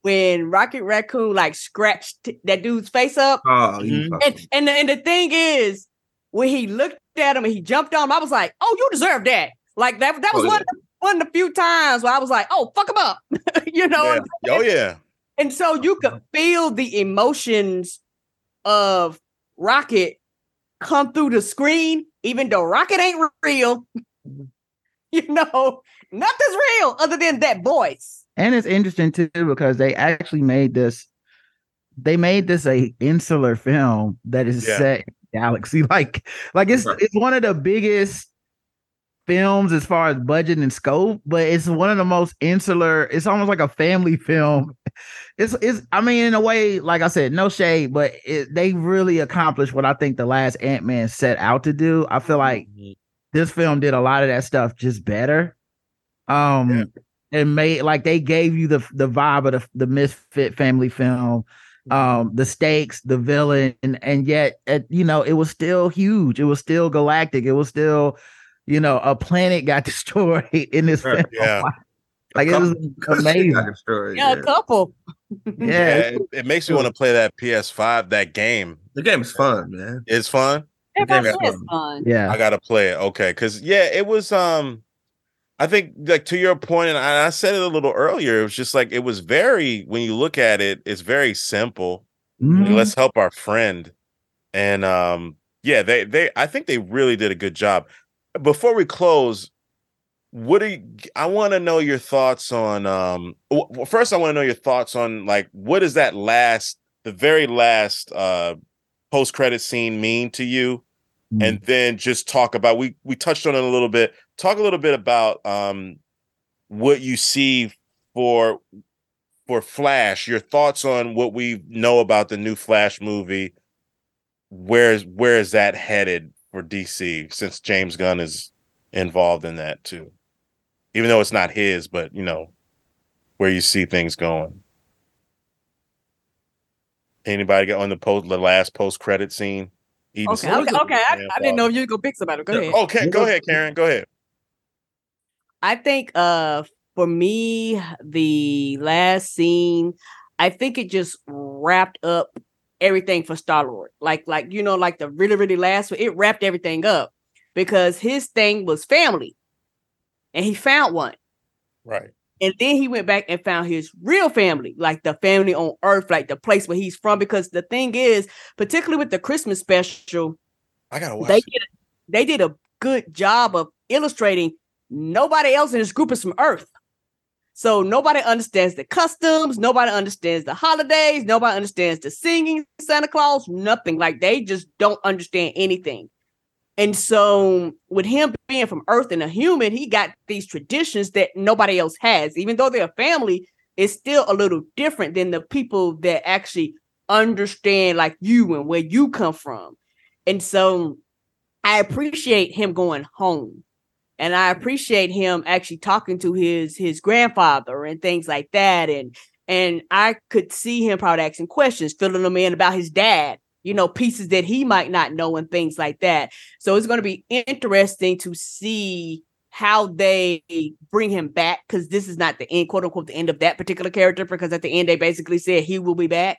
when Rocket Raccoon like scratched that dude's face up, Oh, you Mhm. fucking- and and the, and the thing is, when he looked at him and he jumped on him, I was like, "Oh, you deserve that." Like that. That was Oh, one of the, one of the few times where I was like, "Oh, fuck him up," you know. Yeah. Oh yeah. And so you could feel the emotions of Rocket come through the screen, even though Rocket ain't real. you know, nothing's real other than that voice. And it's interesting too because they actually made this. They made this a insular film that is Yeah. set in the galaxy. Like, like it's Right. it's one of the biggest films as far as budget and scope, but it's one of the most insular. It's almost like a family film. It's it's. I mean, in a way, like I said, no shade, but it, they really accomplished what I think the last Ant Man set out to do. I feel like mm-hmm. This film did a lot of that stuff just better. Um Yeah. and made like they gave you the the vibe of the, the misfit family film, um, the stakes, the villain, and, and yet uh, you know, it was still huge, it was still galactic, it was still, you know, a planet got destroyed in this Right. film. Yeah. Like it was amazing. Got a story, Yeah, a couple. Yeah. Yeah, It, it makes me want to play that PS5. That game The game is fun, man. It's fun. Everybody Yeah. says yeah. I gotta play it. Okay, because yeah, it was. Um, I think like to your point, and I, I said it a little earlier. It was just like it was very. When you look at it, it's very simple. Mhm. Let's help our friend, and um, yeah, they they. I think they really did a good job. Before we close, what do you? I want to know your thoughts on. Um, w- well, first, I want to know your thoughts on like what is that last, the very last uh post credit scene mean to you? Mm-hmm. and then just talk about we we touched on it a little bit talk a little bit about um what you see for for flash your thoughts on what we know about the new flash movie where's where is that headed for dc since james gunn is involved in that too even though it's not his, but you know where you see things going. Anybody got on the post the last post credit scene? Eating Okay, okay, okay. I, I didn't know if you were gonna pick somebody. Go ahead. Okay, go ahead, Karen. Go ahead. I think uh for me, the last scene, I think it just wrapped up everything for Star Lord. Like, like you know, like the really, really last one, it wrapped everything up because his thing was family, and he found one. Right. And then he went back and found his real family, like the family on Earth, like the place where he's from. Because the thing is, particularly with the Christmas special, I gotta watch. they did they did a good job of illustrating nobody else in this group is from Earth. So nobody understands the customs, nobody understands the holidays, nobody understands the singing Santa Claus, nothing. Like they just don't understand anything. And so with him being from Earth and a human, he got these traditions that nobody else has. Even though they're a family, it's still a little different than the people that actually understand like you and where you come from. And so I appreciate him going home. And I appreciate him actually talking to his his grandfather and things like that. And and I could see him probably asking questions, filling them in about his dad, you know, pieces that he might not know and things like that. So it's going to be interesting to see how they bring him back because this is not the end, quote unquote, the end of that particular character. Because at the end, they basically said he will be back.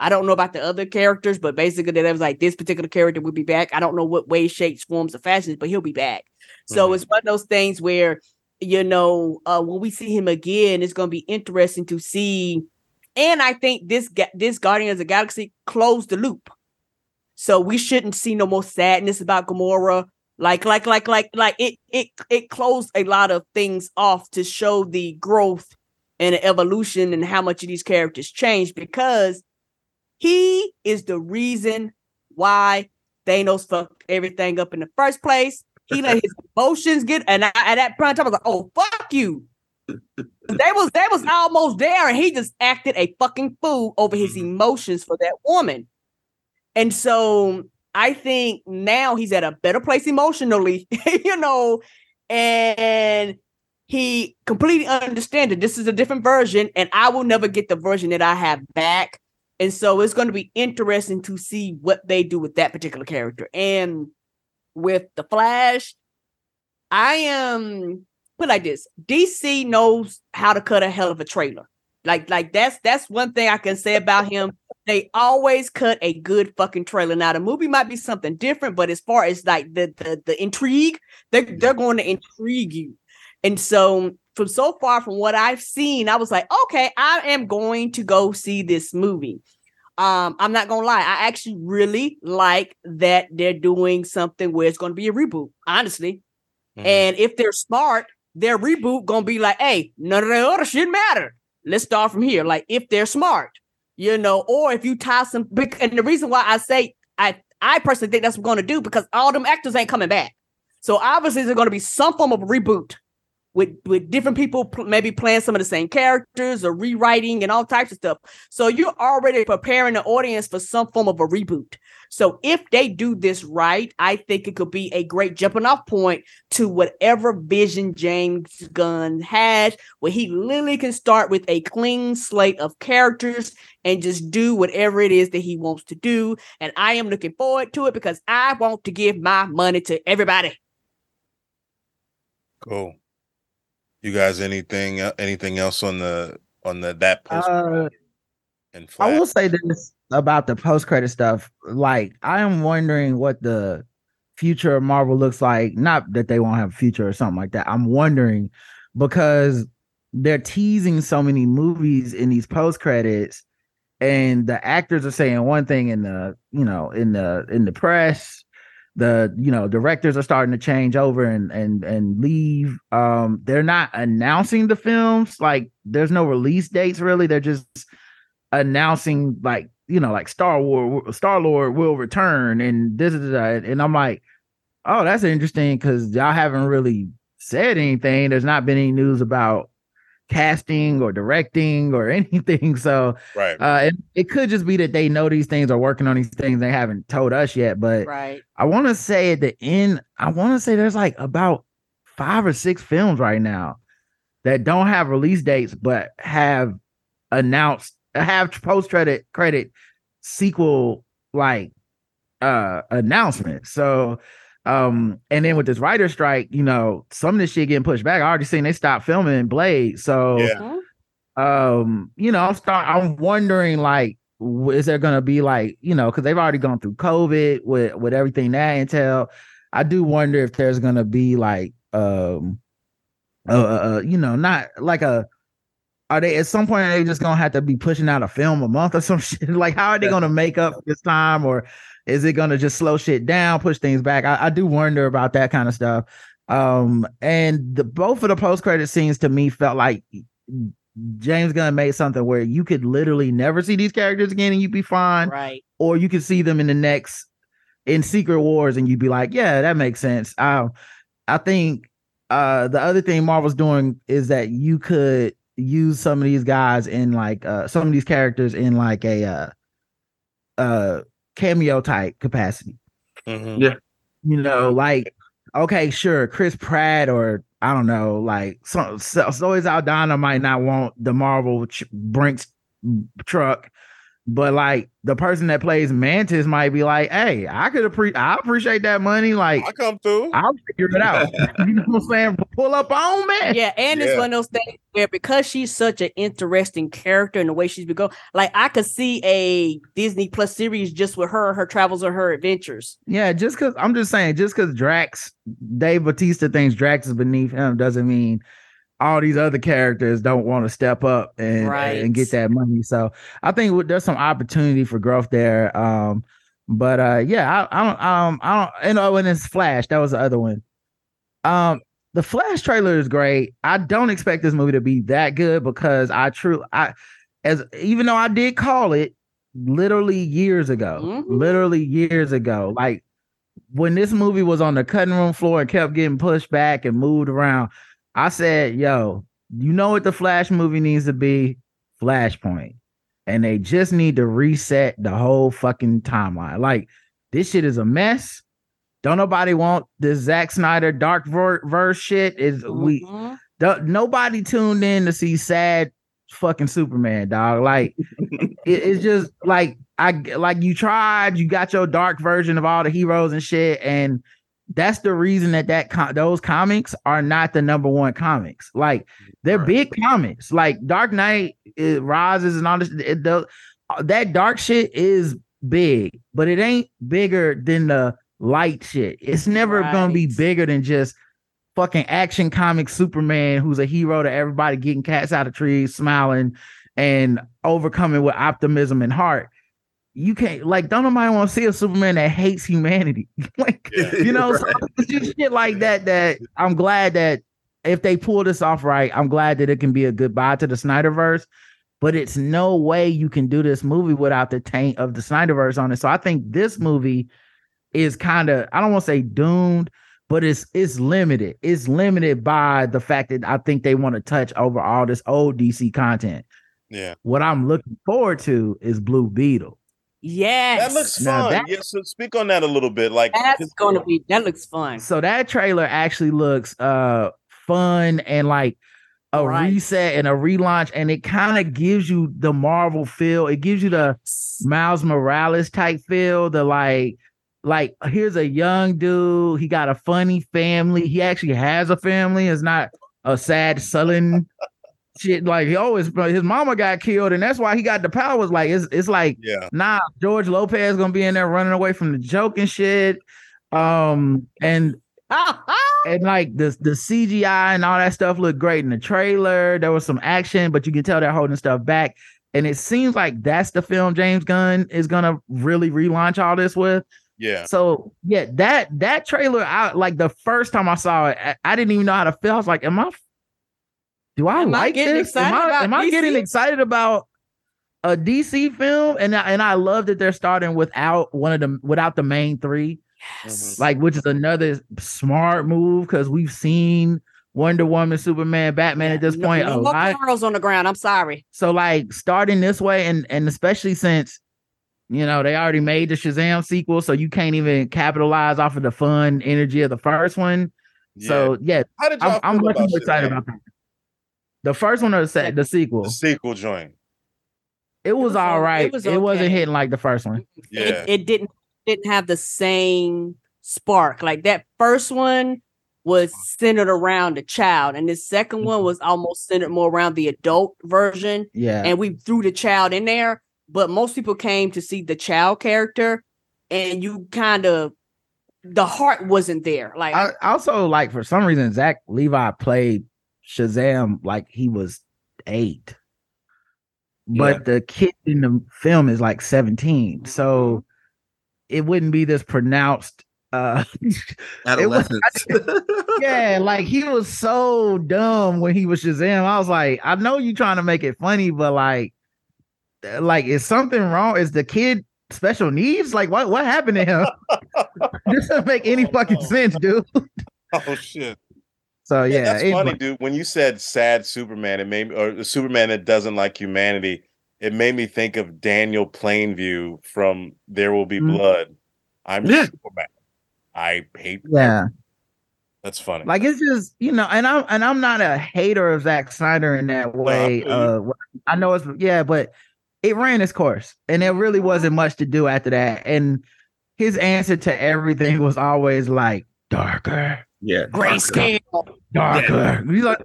I don't know about the other characters, but basically, that was like this particular character will be back. I don't know what ways, shapes, forms, or fashions, but he'll be back. So Mhm. it's one of those things where, you know, uh, when we see him again, it's going to be interesting to see. And I think this this Guardian of the Galaxy closed the loop. So we shouldn't see no more sadness about Gamora. Like, like, like, like, like it, it, it closed a lot of things off to show the growth and the evolution and how much of these characters changed because he is the reason why Thanos fucked everything up in the first place. He let his emotions get, and I, at that point, I was like, "Oh fuck you!" They was they was almost there, and he just acted a fucking fool over his mm-hmm. emotions for that woman. And so I think now he's at a better place emotionally, you know, and he completely understands that this is a different version, and I will never get the version that I have back. And so it's going to be interesting to see what they do with that particular character. And with the Flash, I am put like this: DC knows how to cut a hell of a trailer. Like, like that's that's one thing I can say about him. They always cut a good fucking trailer. Now the movie might be something different, but as far as like the the, the intrigue, they're they're going to intrigue you. And so from so far from what I've seen, I was like, okay, I am going to go see this movie. Um, I'm not gonna lie, I actually really like that they're doing something where it's gonna be a reboot, honestly. Mhm. And if they're smart, their reboot gonna be like, hey, none of that other shit matter. Let's start from here. Like if they're smart, you know, or if you tie some and the reason why I say I I personally think that's what we're gonna do because all them actors ain't coming back. So obviously there's gonna be some form of reboot with with different people pl- maybe playing some of the same characters or rewriting and all types of stuff. So you're already preparing the audience for some form of a reboot. So if they do this right, I think it could be a great jumping off point to whatever vision James Gunn has, where he literally can start with a clean slate of characters and just do whatever it is that he wants to do. And I am looking forward to it because I want to give my money to everybody. Cool. You guys, anything uh, anything else on the on the that post Uh, and I will say this about the post credit stuff. Like, I am wondering what the future of Marvel looks like. Not that they won't have a future or something like that. I'm wondering because they're teasing so many movies in these post credits, and the actors are saying one thing in the you know in the in the press. The you know directors are starting to change over and and and leave. Um, they're not announcing the films. Like, there's no release dates really. They're just announcing like you know like Star War Star Lord will return and this is and I'm like oh that's interesting because y'all haven't really said anything there's not been any news about casting or directing or anything so right. uh it, it could just be that they know these things are working on these things they haven't told us yet but Right. I want to say at the end I want to say there's like about five or six films right now that don't have release dates but have announced have post credit credit sequel like uh announcement. So um and then with this writer strike, you know, some of this shit getting pushed back. I already seen they stopped filming Blade. So Yeah. um, you know, I'm start I'm wondering like is there gonna be like, you know, because they've already gone through COVID with with everything that entail. I do wonder if there's gonna be like um uh, uh uh, you know, not like a are they at some point are they just gonna have to be pushing out a film a month or some shit? Like how are they gonna make up this time or is it gonna just slow shit down, push things back? I, I do wonder about that kind of stuff. Um, and the both of the post credit scenes to me felt like James Gunn made something where you could literally never see these characters again and you'd be fine, Right. or you could see them in the next in Secret Wars and you'd be like, yeah, that makes sense. Um, I think uh the other thing Marvel's doing is that you could use some of these guys in like uh some of these characters in like a uh uh cameo type capacity Mhm. you know, like okay, sure, Chris Pratt or I don't know, like so, so Zoe Saldana might not want the Marvel ch- Brinks truck, but like the person that plays Mantis might be like, hey, I could appreciate, I appreciate that money, like I come through. I'll figure it out. you know what I'm saying? Pull up on me. Yeah, and it's one of those things where because she's such an interesting character and the way she's been going, like I could see a Disney Plus series just with her, her travels or her adventures. Yeah, just because I'm just saying, just because Drax, Dave Bautista thinks Drax is beneath him doesn't mean all these other characters don't want to step up and Right. and get that money. So I think there's some opportunity for growth there. Um, but uh, yeah, I, I don't, um, I don't, and oh, and it's Flash. That was the other one. Um, the Flash trailer is great. I don't expect this movie to be that good because I true, I as even though I did call it literally years ago, Mhm. literally years ago, like when this movie was on the cutting room floor and kept getting pushed back and moved around, I said, yo, you know what the Flash movie needs to be? Flashpoint. And they just need to reset the whole fucking timeline. Like, this shit is a mess. Don't nobody want this Zack Snyder dark ver- verse shit. Is we Mhm. the, nobody tuned in to see sad fucking Superman, dog. Like it, it's just like I like you tried, you got your dark version of all the heroes and shit, and that's the reason that that co- those comics are not the number one comics. Like they're Right. big comics, like Dark Knight it rises and all this. It, the, uh, that dark shit is big, but it ain't bigger than the light shit. It's never gonna be bigger than just fucking action comic Superman who's a hero to everybody getting cats out of trees, smiling and overcoming with optimism and heart. You can't like don't nobody want to see a Superman that hates humanity. like Yeah. you know, so it's just shit like that that I'm glad that if they pull this off right, I'm glad that it can be a goodbye to the Snyderverse. But it's no way you can do this movie without the taint of the Snyderverse on it. So I think this movie is kind of I don't want to say doomed, but it's it's limited. It's limited by the fact that I think they want to touch over all this old DC content. Yeah. What I'm looking forward to is Blue Beetle. Yes. That looks Now fun. that- yeah, so speak on that a little bit. Like That's gonna be that looks fun. So that trailer actually looks uh fun and like a Right. reset and a relaunch, and it kind of gives you the Marvel feel. It gives you the Miles Morales type feel. The like, like here's a young dude. He got a funny family. He actually has a family. It's not a sad sullen shit. Like he always his mama got killed, and that's why he got the powers. Like it's it's like yeah. nah, George Lopez gonna be in there running away from the joke and shit. Um, and and like the the CGI and all that stuff looked great in the trailer. There was some action, but you can tell they're holding stuff back. And it seems like that's the film James Gunn is gonna really relaunch all this with. Yeah. So yeah, that that trailer, I like the first time I saw it, I, I didn't even know how to feel. I was like, "Am I? Do I Am like getting this? Am I, about am I getting excited about a DC film?" And I, and I love that they're starting without one of them, without the main three Mhm. like which is another smart move because we've seen Wonder Woman, Superman, Batman at this No- point a no more lot. girls on the ground. I'm sorry. So like starting this way, and and especially since you know they already made the Shazam sequel, so you can't even capitalize off of the fun energy of the first one. So yeah, how did y'all I'm, I'm feel much excited about that. The first one or the, se- the sequel? the sequel joint? It was, was all o- it right. It, was wasn't hitting like the first one. Yeah, it, it didn't didn't have the same spark. Like that first one was centered around the child, and the second one mm-hmm. was almost centered more around the adult version. Yeah. And we threw the child in there, but most people came to see the child character, and you kind of the heart wasn't there. Like I also like for some reason Zach Levi played Shazam like he was eight. But the kid in the film is like 17. So it wouldn't be this pronounced uh Adolescence. yeah, like he was so dumb when he was Shazam. I was like, I know you trying to make it funny, but like like is something wrong? Is the kid special needs? Like what what happened to him? this doesn't make any fucking sense, dude. oh shit. So Yeah, yeah, that's funny, dude. When you said sad Superman, it made me, or the Superman that doesn't like humanity, it made me think of Daniel Plainview from There Will Be Mhm. Blood. I'm Yeah. Superman. I hate. Yeah. that's funny. Like it's just you know, and I'm and I'm not a hater of Zack Snyder in that way. Uh, I know it's yeah, but it ran its course, and there really wasn't much to do after that. And his answer to everything was always like darker, yeah. grayscale, darker. He's like,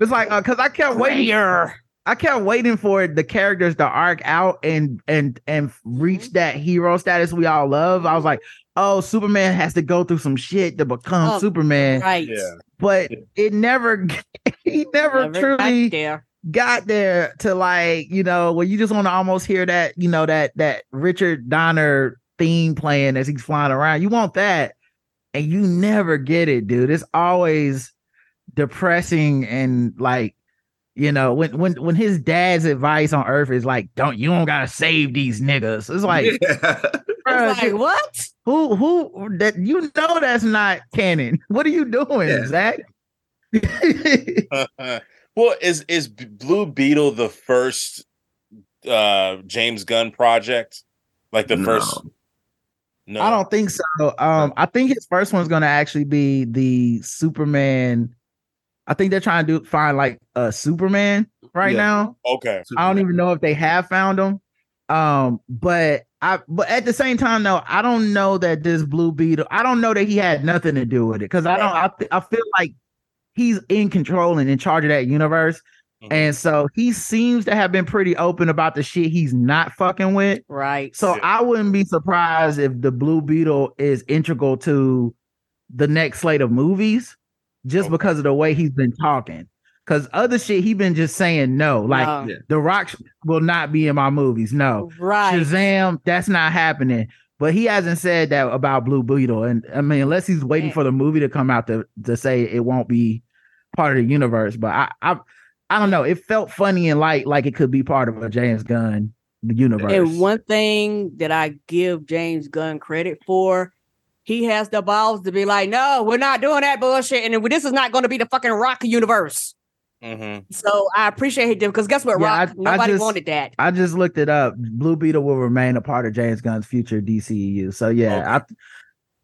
it's like uh, because I kept waiting. grayer. I kept waiting for the characters to arc out and and and reach mm-hmm. that hero status we all love. I was like, oh, Superman has to go through some shit to become Oh, Superman Right. yeah. but it never he never, Never got truly there. got there to like you know where you just want to almost hear that you know that that richard donner theme playing as he's flying around you want that and you never get it dude it's always depressing and like you know when when when his dad's advice on earth is like don't you don't gotta save these niggas it's like Yeah. bruh, It's like, what? who who that you know that's not canon what are you doing Yeah. zach well, is is Blue Beetle the first uh James Gunn project? Like the No. first? No, I don't think so. Um, I think his first one's gonna actually be the Superman. I think they're trying to do find like a Superman right Yeah. now. Okay, I don't even know if they have found him. Um, but I but at the same time, though, I don't know that this Blue Beetle. I don't know that he had nothing to do with it because I don't. I, I feel like he's in control and in charge of that universe, Mhm. and so he seems to have been pretty open about the shit he's not fucking with. Right. So Yeah. I wouldn't be surprised if the Blue Beetle is integral to the next slate of movies, just Okay. because of the way he's been talking. Because other shit he been just saying no, like No. The Rock will not be in my movies. No, right. Shazam, that's not happening. But he hasn't said that about Blue Beetle, and I mean, unless he's waiting Yeah. for the movie to come out to to say it won't be part of the universe. But I, I, I don't know. It felt funny and light, like it could be part of a James Gunn universe. And one thing that I give James Gunn credit for, he has the balls to be like, no, we're not doing that bullshit. And this is not going to be the fucking Rock universe. hmm So I appreciate him because guess what, Yeah, Rock? I- I Nobody just- wanted that. I just looked it up. Blue Beetle will remain a part of James Gunn's future DCEU. So yeah, I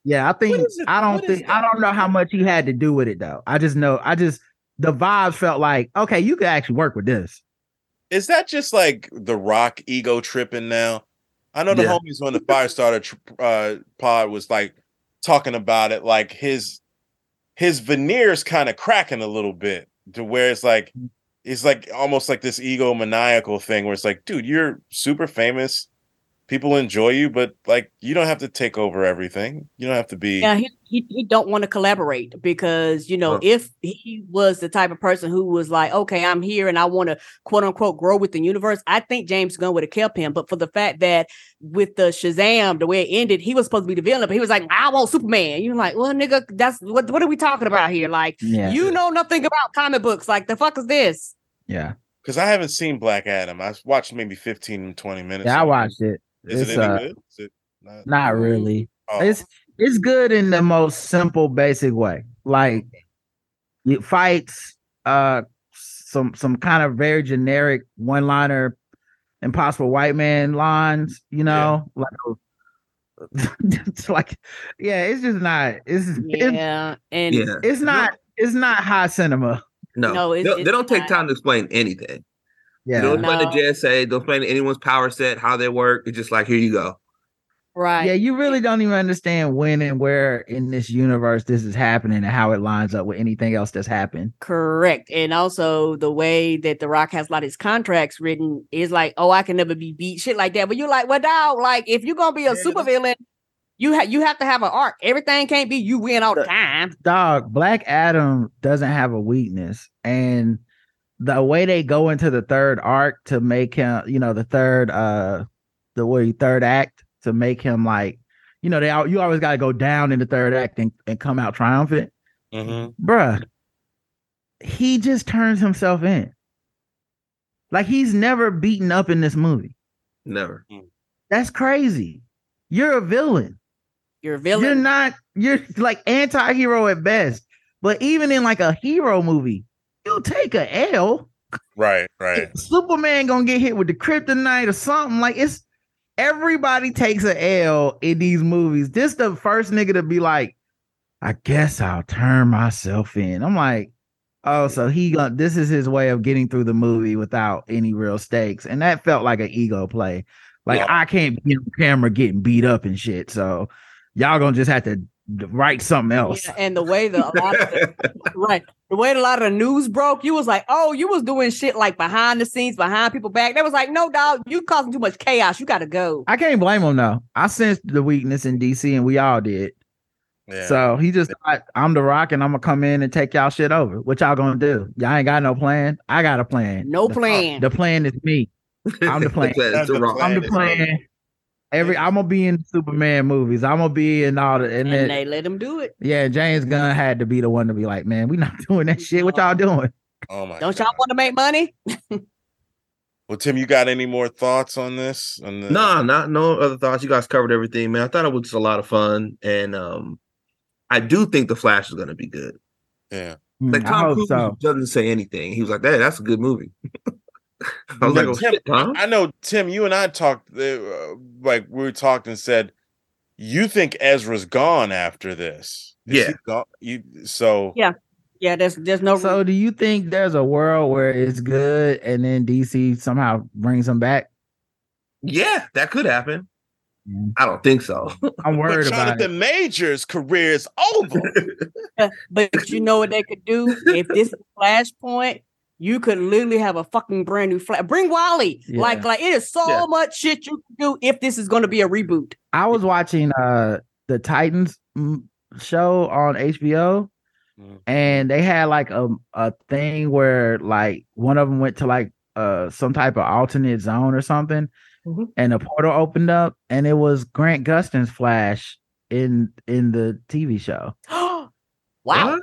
yeah, I think What is it- I don't think I don't know how much he had to do with it though. I just know I just the vibes felt like okay, you could actually work with this. Is that just like the Rock ego tripping now? I know the Yeah. homies on the Firestarter tr- uh, pod was like talking about it, like his his veneers kind of cracking a little bit to where it's like it's like almost like this ego maniacal thing where it's like, dude, you're super famous, people enjoy you, but like you don't have to take over everything. You don't have to be. Yeah, he, he he don't want to collaborate because you know Huh. if he was the type of person who was like, okay, I'm here and I want to quote unquote grow with the universe, I think James Gunn would have kept him. But for the fact that with the Shazam, the way it ended, he was supposed to be the villain, but he was like, I want Superman. You're like, well, nigga, that's what what are we talking about here? Like, Yeah. you know nothing about comic books. Like, the fuck is this? Yeah. Because I haven't seen Black Adam. I watched maybe 15, 20 minutes. Yeah, I watched it. Is it's it any uh good? Is it not? not really. Oh. It's it's good in the most simple, basic way. Like it fights uh some some kind of very generic one liner impossible white man lines, you know, like it's like, yeah, it's just not. It's it's, Yeah, and Yeah. it's not. It's not high cinema. No, No, it's- they, it's they don't take time to explain anything. Yeah, They don't explain No. the JSA. Don't explain anyone's power set, how they work. It's just like here you go. Right. yeah. You really don't even understand when and where in this universe this is happening and how it lines up with anything else that's happened. Correct. And also the way that The Rock has a lot of his contracts written is like, oh, I can never be beat, shit like that. But you're like, well, dog, like if you're gonna be a Yeah. supervillain, you have you have to have an arc. Everything can't be you win all the time. Dog, Black Adam doesn't have a weakness, and the way they go into the third arc to make him, you know, the third, uh, the way third act to make him like, you know, they al- you always got to go down in the third act and, and come out triumphant, Mm-hmm. bruh. He just turns himself in, like he's never beaten up in this movie. Never. That's crazy. You're a villain. You're a villain. You're not. You're like anti-hero at best. But even in like a hero movie, you'll take a L. Right, right. Superman gonna get hit with the kryptonite or something. Like it's everybody takes a L in these movies. This the first nigga to be like, I guess I'll turn myself in. I'm like, oh, so he got this is his way of getting through the movie without any real stakes. And that felt like an ego play. Like Yeah. I can't be on camera getting beat up and shit. So y'all gonna just have to write something else. Yeah, and the way the a lot of the, right the way a lot of the news broke, you was like, oh, you was doing shit like behind the scenes, behind people back. They was like, no, dog, you causing too much chaos. You got to go. I can't blame him though. I sensed the weakness in DC and we all did. Yeah. So he just thought, I'm the rock and I'm gonna come in and take y'all shit over. What y'all gonna do? Y'all ain't got no plan. I got a plan. No The- uh, plan. The plan is me. I'm the plan. That's the wrong. I'm the Plan is me. plan. Every I'm gonna be in Superman movies. I'm gonna be in all the and, and then they let him do it. yeah, James Gunn had to be the one to be like, man, we not doing that shit. What y'all doing? oh my Don't God. y'all want to make money? Well, Tim, you got any more thoughts on this? On the, No, not no other thoughts. You guys covered everything, man. I thought it was just a lot of fun, and um, I do think the Flash is going to be good. Yeah. Like Mm, Tom Cruise so. doesn't say anything. He was like, "Hey, that's a good movie." I was like, "Oh Tim, shit, Tom." I know, Tim, you and I talked, uh, like we talked and said, you think Ezra's gone after this? Is Yeah. he gone? You so Yeah. Yeah, there's there's no So do you think there's a world where it's good and then DC somehow brings him back? Yeah, that could happen. Mm. I don't think so. I'm But worried about it. Jonathan Majors' career is over. but you know what they could do if this is Flashpoint. You could literally have a fucking brand new flash. Bring Wally. Yeah. Like, like it is so Yeah. much shit you can do if this is going to be a reboot. I was watching uh the Titans mm, show on HBO Mm. and they had like a a thing where like one of them went to like uh some type of alternate zone or something Mhm. and a portal opened up and it was Grant Gustin's Flash in in the TV show. wow. What?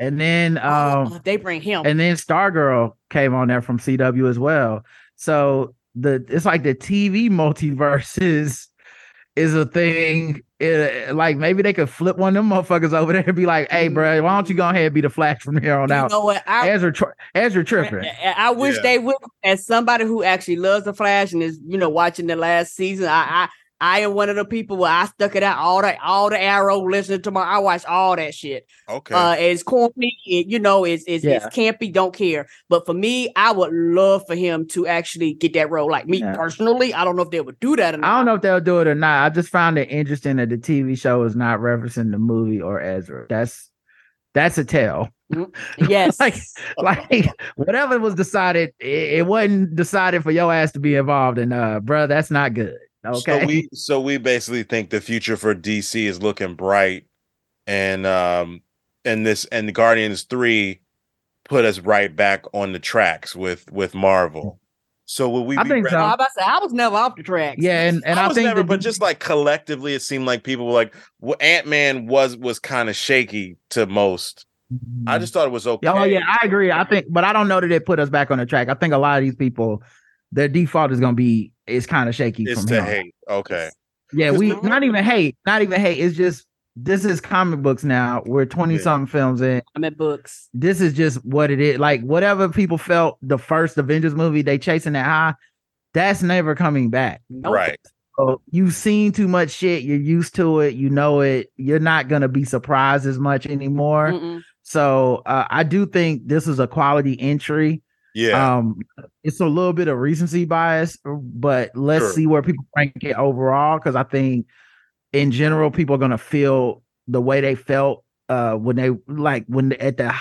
And then um Oh, they bring him. and then Stargirl came on there from CW as well. So the it's like the TV multiverses is is a thing. It- like maybe they could flip one of them motherfuckers over there and be like, "Hey, bro, why don't you go ahead and be the Flash from here on you out?" know what? I, Ezra, tri- Ezra tripping. I, I wish Yeah. they would. As somebody who actually loves the Flash and is, you know, watching the last season, I, I, I am one of the people where I stuck it out all the, all the Arrow, listening to my, I watch all that shit. Okay. Uh, it's corny, it, you know, it's it's, Yeah. it's campy. Don't care. But for me, I would love for him to actually get that role. Like me Yeah. personally, I don't know if they would do that. Or I don't know if they'll do it or not. I just found it interesting that the TV show is not referencing the movie or Ezra. That's that's a tell. Yes, like like whatever was decided, it, it wasn't decided for your ass to be involved. And uh, bro, that's not good. Okay. So we so we basically think the future for DC is looking bright, and um and this and the Guardians three put us right back on the tracks with with Marvel. So will we? I be think ready- so. I, was say, I was never off the track. yeah, and, and I, I, was think never, the but just like collectively, it seemed like people were like, well, Ant Man was was kind of shaky to most. I just thought it was okay. Oh yeah, I agree. I think, but I don't know that it put us back on the track. I think a lot of these people, their default is gonna be is kind of shaky it's from to here. hate. Okay, Yeah, we the- not even hate, not even hate. It's just this is comic books now. We're twenty Yeah. something films in. I'm at books. This is just what it is. Like whatever people felt the first Avengers movie, they chasing that high. That's never coming back. Nope. right. So you've seen too much shit. You're used to it. You know it. You're not gonna be surprised as much anymore. Mm-mm. So uh, I do think this is a quality entry. Yeah. Um, it's a little bit of recency bias, but let's Sure. see where people rank it overall. Because I think in general, people are gonna feel the way they felt uh when they like when at the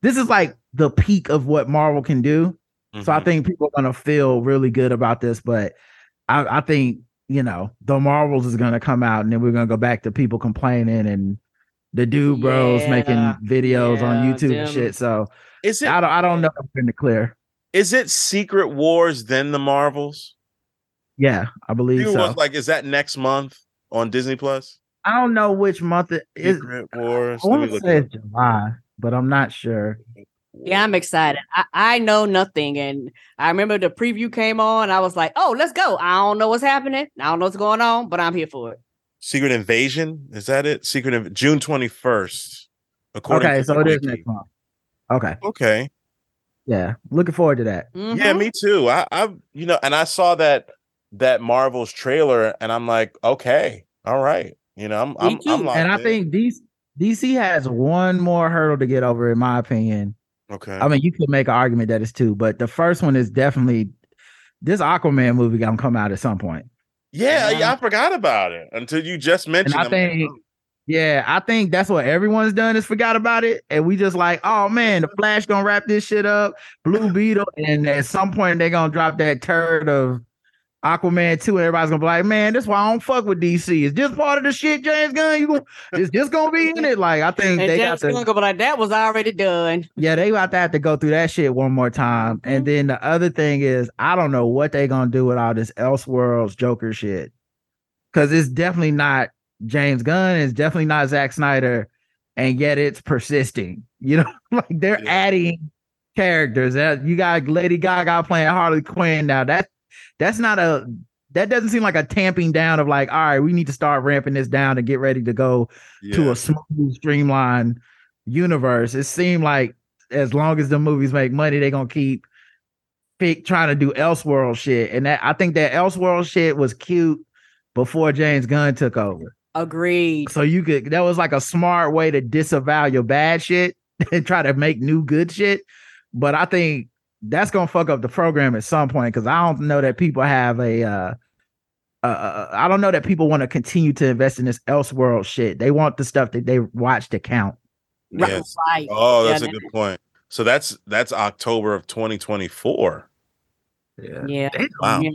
this is like the peak of what Marvel can do. So I Mhm. think people are gonna feel really good about this, but I, I think you know the Marvels is gonna come out, and then we're gonna go back to people complaining and the dude bros making Yeah, videos on yeah, YouTube and shit. So is it I don't I don't know if we're in the clear. is it Secret Wars then the Marvels? Yeah, I believe Secret so. Wars, like is that next month on Disney Plus? I don't know which month it is. Secret Wars. I Let me want to say it's July, but I'm not sure. Yeah, I'm excited. I, I know nothing. And I remember the preview came on. I was like, oh, let's go. I don't know what's happening. I don't know what's going on, but I'm here for it. Secret Invasion. Is that it? Secret of June twenty first. According Okay, to so it is next month. Okay, Okay. yeah, looking forward to that. Yeah, Mhm. me too. I, I, you know, and I saw that that Marvel's trailer, and I'm like, okay, all right. You know, I'm, I'm, I'm and I in. think DC DC has one more hurdle to get over, in my opinion. okay. I mean, you could make an argument that it's two, but the first one is definitely this Aquaman movie gonna come out at some point. yeah, Yeah. yeah, I forgot about it until you just mentioned. I. I'm like, think- Yeah, I think that's what everyone's done is forgot about it, and we just like, oh man, the Flash gonna wrap this shit up, Blue Beetle, and at some point they're gonna drop that turd of Aquaman two, and everybody's gonna be like, man, that's why I don't fuck with DC. It's just part of the shit, James Gunn. You gonna, it's just gonna be in it. Like I think And they James got to. Gunn gonna be like, that was already done. Yeah, they about to have to go through that shit one more time. And mm-hmm. then the other thing is, I don't know what they gonna do with all this Elseworlds Joker shit. Cause it's definitely not James Gunn, it's definitely not Zack Snyder, and yet it's persisting. You know, like they're Yeah. adding characters. You got Lady Gaga playing Harley Quinn now. That that's not a that doesn't seem like a tamping down of like, all right, we need to start ramping this down and get ready to go to a smooth, streamlined universe. It seemed like as long as the movies make money, they're gonna keep pick, trying to do Elseworld shit. And that I think that Elseworld shit was cute before James Gunn took over. Agreed. So you could that was like a smart way to disavow your bad shit and try to make new good shit. But I think that's gonna fuck up the program at some point because I don't know that people have a uh uh, I don't know that people want to continue to invest in this Elseworld shit. They want the stuff that they watch to count. Yes. right. Oh, that's Yeah, a good point. So that's that's October of 2024. Yeah. Yeah. Wow. Yeah.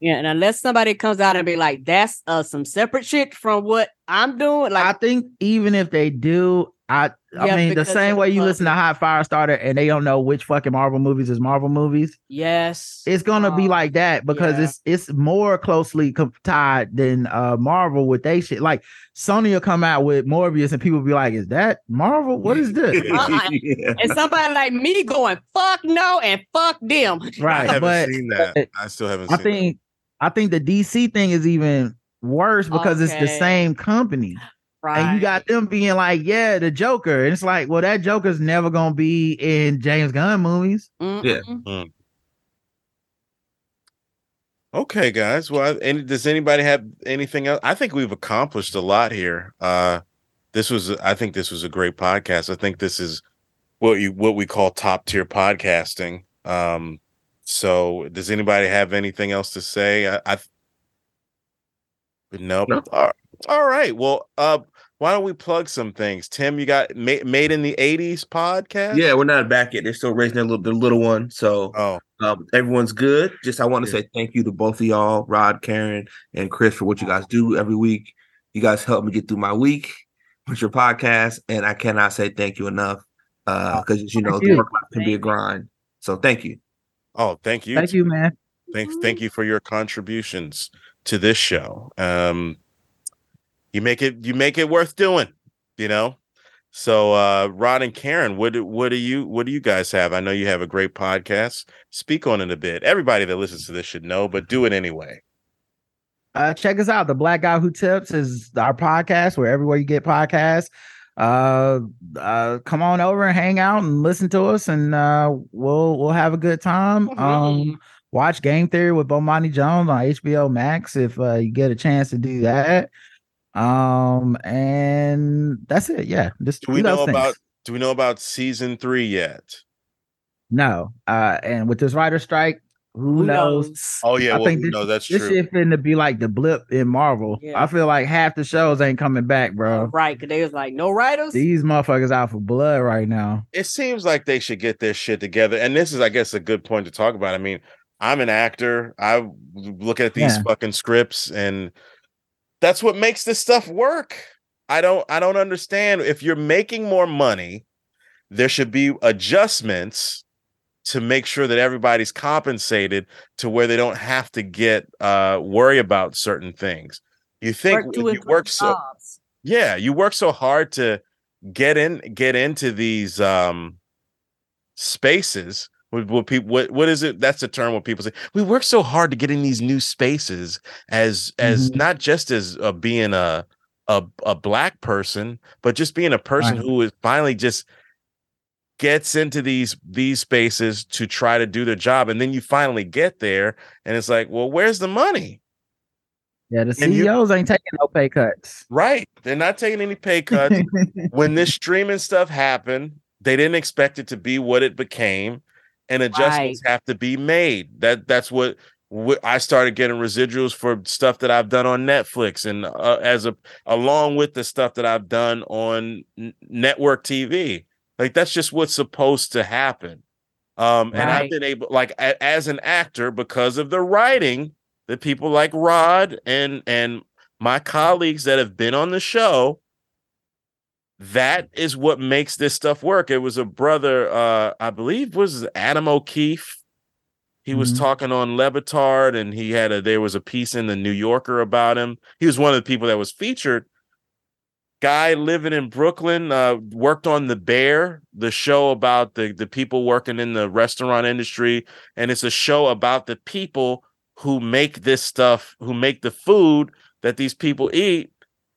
Yeah. And unless somebody comes out and be like, that's uh, some separate shit from what I'm doing, like I think even if they do, I I Yeah, mean the same way you listen to Hot Firestarter and they don't know which fucking Marvel movies is Marvel movies. yes. It's gonna be Uh, like that because yeah. it's it's more closely co- tied than uh Marvel with they shit. Like Sony will come out with Morbius and people be like, "Is that Marvel? What is this?" Uh-uh. Yeah. and somebody like me going, fuck no and fuck them. Right, I haven't but seen that. I still haven't I seen think I think the DC thing is even worse because it's the same company. Right. And you got them being like, yeah, the Joker. And it's like, well, that Joker's never gonna be in James Gunn movies. Yeah. Mm-mm. Okay, guys. Well, any, does anybody have anything else? I think we've accomplished a lot here. Uh this was I think this was a great podcast. I think this is what you what we call top tier podcasting. Um so does anybody have anything else to say? I, I nope. No. All, all right. Well, uh why don't we plug some things? Tim, you got Ma- Made in the 80s podcast? Yeah, we're not back yet. They're still raising their little, their little one. So Oh, um, everyone's good. Just I want to Yeah. say thank you to both of y'all, Rod, Karen, and Chris, for what you guys do every week. You guys help me get through my week with your podcast, and I cannot say thank you enough. Because you know, Thank the work life can be a grind. So thank you. Oh, thank you. Thank you, man. Thank, thank you for your contributions to this show. Um, you make it, you make it worth doing, you know. So, uh, Rod and Karen, what do, what do you, what do you guys have? I know you have a great podcast. Speak on it a bit. Everybody that listens to this should know, but do it anyway. Uh, check us out. The Black Guy Who Tips is our podcast where everywhere you get podcasts. Uh, uh, come on over and hang out and listen to us, and uh, we'll we'll have a good time. Mhm. Um, watch Game Theory with Bomani Jones on HBO Max if uh, you get a chance to do that. Um, and that's it. Yeah, just do we know about do we know about season three yet? No. Uh, and with this writer strike, who, who knows? knows? Oh yeah, I well, think this, no, that's this true. This shit to be like the blip in Marvel. Yeah. I feel like half the shows ain't coming back, bro. Right? Because they was like no writers. These motherfuckers out for blood right now. It seems like they should get their shit together, and this is, I guess, a good point to talk about. I mean, I'm an actor. I look at these yeah. fucking scripts, and that's what makes this stuff work. I don't, I don't understand. If you're making more money, there should be adjustments to make sure that everybody's compensated to where they don't have to get uh worry about certain things. You think work you work so jobs. yeah, you work so hard to get in get into these um spaces what, what people what what is it that's the term what people say we work so hard to get in these new spaces as as mm-hmm. not just as uh, being a a a black person but just being a person right. who is finally just gets into these these spaces to try to do their job and then you finally get there and it's like well where's the money yeah the ceos you, ain't taking no pay cuts right they're not taking any pay cuts when this streaming stuff happened they didn't expect it to be what it became and adjustments right. have to be made that that's what I started getting residuals for stuff that I've done on Netflix and uh, as a along with the stuff that I've done on n- network TV. Like that's just what's supposed to happen. Um, right. and I've been able, like, a, as an actor, because of the writing that people like Rod and and my colleagues that have been on the show, that is what makes this stuff work. It was a brother, uh, I believe, was Adam O'Keefe. He was mm-hmm. talking on Le Batard, and he had a there was a piece in the New Yorker about him. He was one of the people that was featured guy living in Brooklyn, uh, worked on The Bear, the show about the, the people working in the restaurant industry. And it's a show about the people who make this stuff, who make the food that these people eat.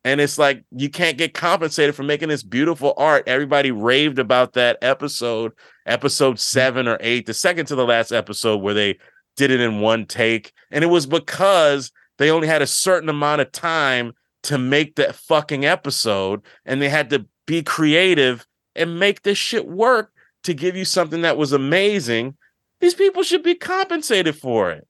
And it's like you can't get compensated for making this beautiful art. Everybody raved about that episode, episode seven or eight, the second to the last episode where they did it in one take. And it was because they only had a certain amount of time to make that fucking episode and they had to be creative and make this shit work to give you something that was amazing these people should be compensated for it.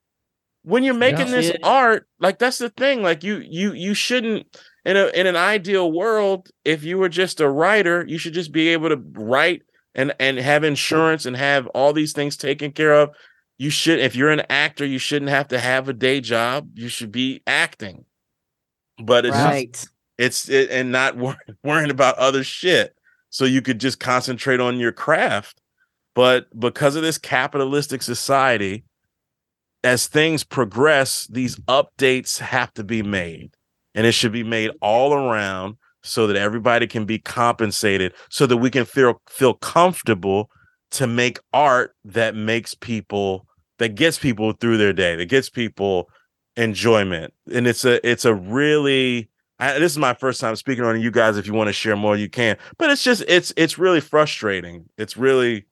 When you're making yeah, this yeah. art like that's the thing like you you you shouldn't in a in an ideal world if you were just a writer you should just be able to write and and have insurance and have all these things taken care of. You should if you're an actor you shouldn't have to have a day job. You should be acting but it's right. Just, it's it, and not wor- worrying about other shit. So you could just concentrate on your craft. But because of this capitalistic society as things progress these updates have to be made. And it should be made all around so that everybody can be compensated so that we can feel feel comfortable to make art that makes people that gets people through their day that gets people enjoyment. And it's a it's a really I, this is my first time speaking on you guys. If you want to share more you can. But it's just it's it's really frustrating. It's really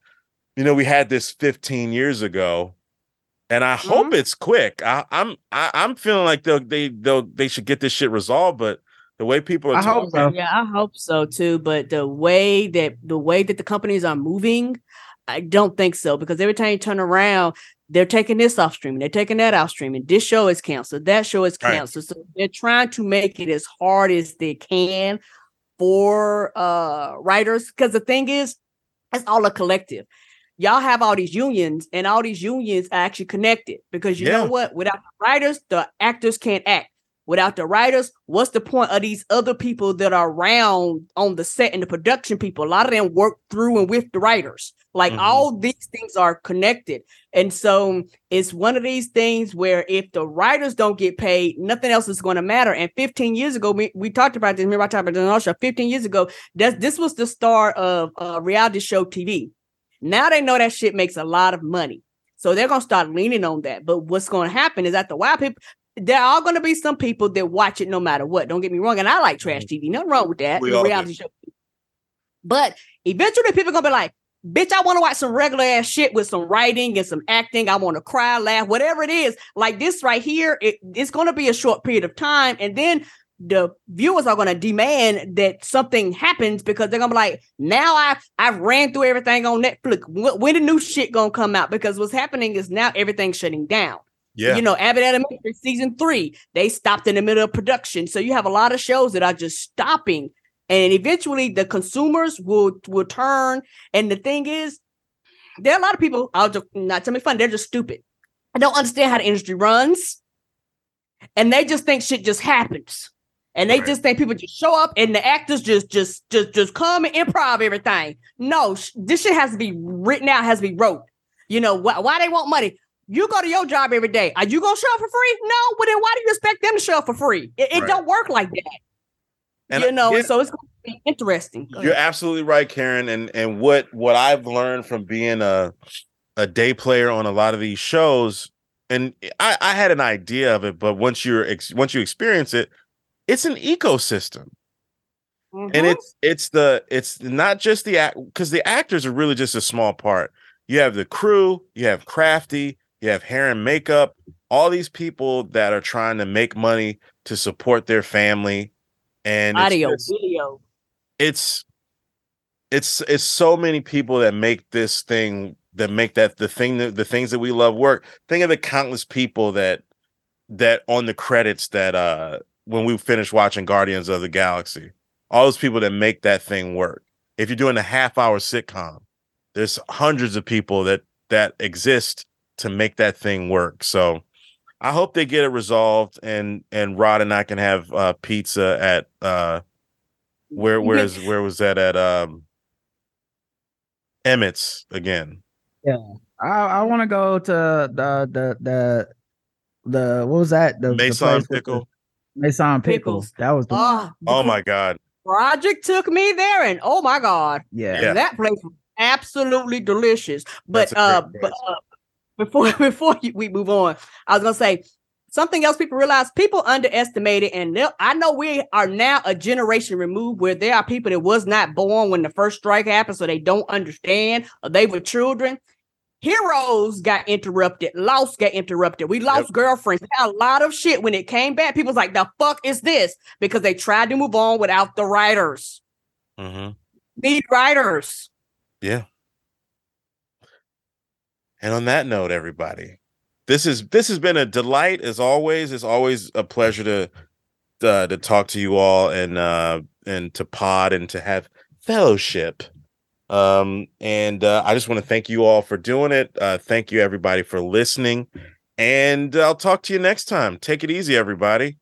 you know we had this 15 years ago and i mm-hmm. hope it's quick. I, i'm I, i'm feeling like they'll they they'll they should get this shit resolved but the way people are I talking, so. yeah i hope so too but the way that the way that the companies are moving I don't think so because every time you turn around, they're taking this off streaming, they're taking that off streaming. This show is canceled, that show is canceled. Right. So they're trying to make it as hard as they can for uh writers. Because the thing is, it's all a collective. Y'all have all these unions, and all these unions are actually connected because you yeah. know what? Without the writers, the actors can't act. Without the writers, what's the point of these other people that are around on the set and the production people? A lot of them work through and with the writers. Like mm-hmm. all these things are connected. And so it's one of these things where if the writers don't get paid, nothing else is going to matter. And 15 years ago, we, we talked about this. Remember, I talked about this show 15 years ago. That this was the start of uh, reality show TV. Now they know that shit makes a lot of money. So they're gonna start leaning on that. But what's gonna happen is that the while people there are gonna be some people that watch it no matter what. Don't get me wrong. And I like trash mm-hmm. TV. Nothing wrong with that. reality show. But eventually people are gonna be like, bitch, I want to watch some regular ass shit with some writing and some acting. I want to cry, laugh, whatever it is. Like this right here, it, it's going to be a short period of time. And then the viewers are going to demand that something happens because they're going to be like, now I, I've ran through everything on Netflix. When, when the new shit going to come out? Because what's happening is now everything's shutting down. Yeah. You know, Abbott Elementary season three, they stopped in the middle of production. So you have a lot of shows that are just stopping and eventually the consumers will will turn. And the thing is, there are a lot of people. I'll just not tell me fun. They're just stupid. I don't understand how the industry runs, and they just think shit just happens. And they Right. just think people just show up and the actors just just just just come and improv everything. No, sh- this shit has to be written out, has to be wrote. You know why, why they want money? You go to your job every day. Are you gonna show up for free? No. Well, then why do you expect them to show up for free? It, it Right. don't work like that And you know, yeah, so it's to be interesting. You're absolutely right, Karen. And and what what I've learned from being a a day player on a lot of these shows, and I, I had an idea of it, but once you're ex- once you experience it, it's an ecosystem, and Mhm. it's it's the it's not just the act because the actors are really just a small part. You have the crew, you have crafty, you have hair and makeup, all these people that are trying to make money to support their family, and it's audio, just- video. it's it's it's so many people that make this thing that make that the thing that the things that we love work. Think of the countless people that that on the credits that uh when we finish watching guardians of the galaxy all those people that make that thing work. If you're doing a half hour sitcom there's hundreds of people that that exist to make that thing work so i hope they get it resolved and and rod and i can have uh pizza at uh where where is where was that at um Emmett's again? I I want to go to the the the the what was that? The, the Mason place with the- Pickle. Mason Pickles. Pickles. That was the Ah, Oh my god. Project took me there, and oh my god, yeah. Yeah. that place was absolutely delicious. But uh, but uh, before before we move on, I was gonna say something else. People realize people underestimated, and I know we are now a generation removed where there are people that was not born when the first strike happened, so they don't understand, or they were children. Heroes got interrupted, Lost got interrupted. We lost girlfriends. Had a lot of shit when it came back. People's like, "The fuck is this?" Because they tried to move on without the writers. Mhm. Need writers. Yeah. And on that note, everybody, this is this has been a delight as always. It's always a pleasure to uh, to talk to you all and uh and to pod and to have fellowship. Um and uh, I just want to thank you all for doing it. Uh thank you everybody for listening. And I'll talk to you next time. Take it easy everybody.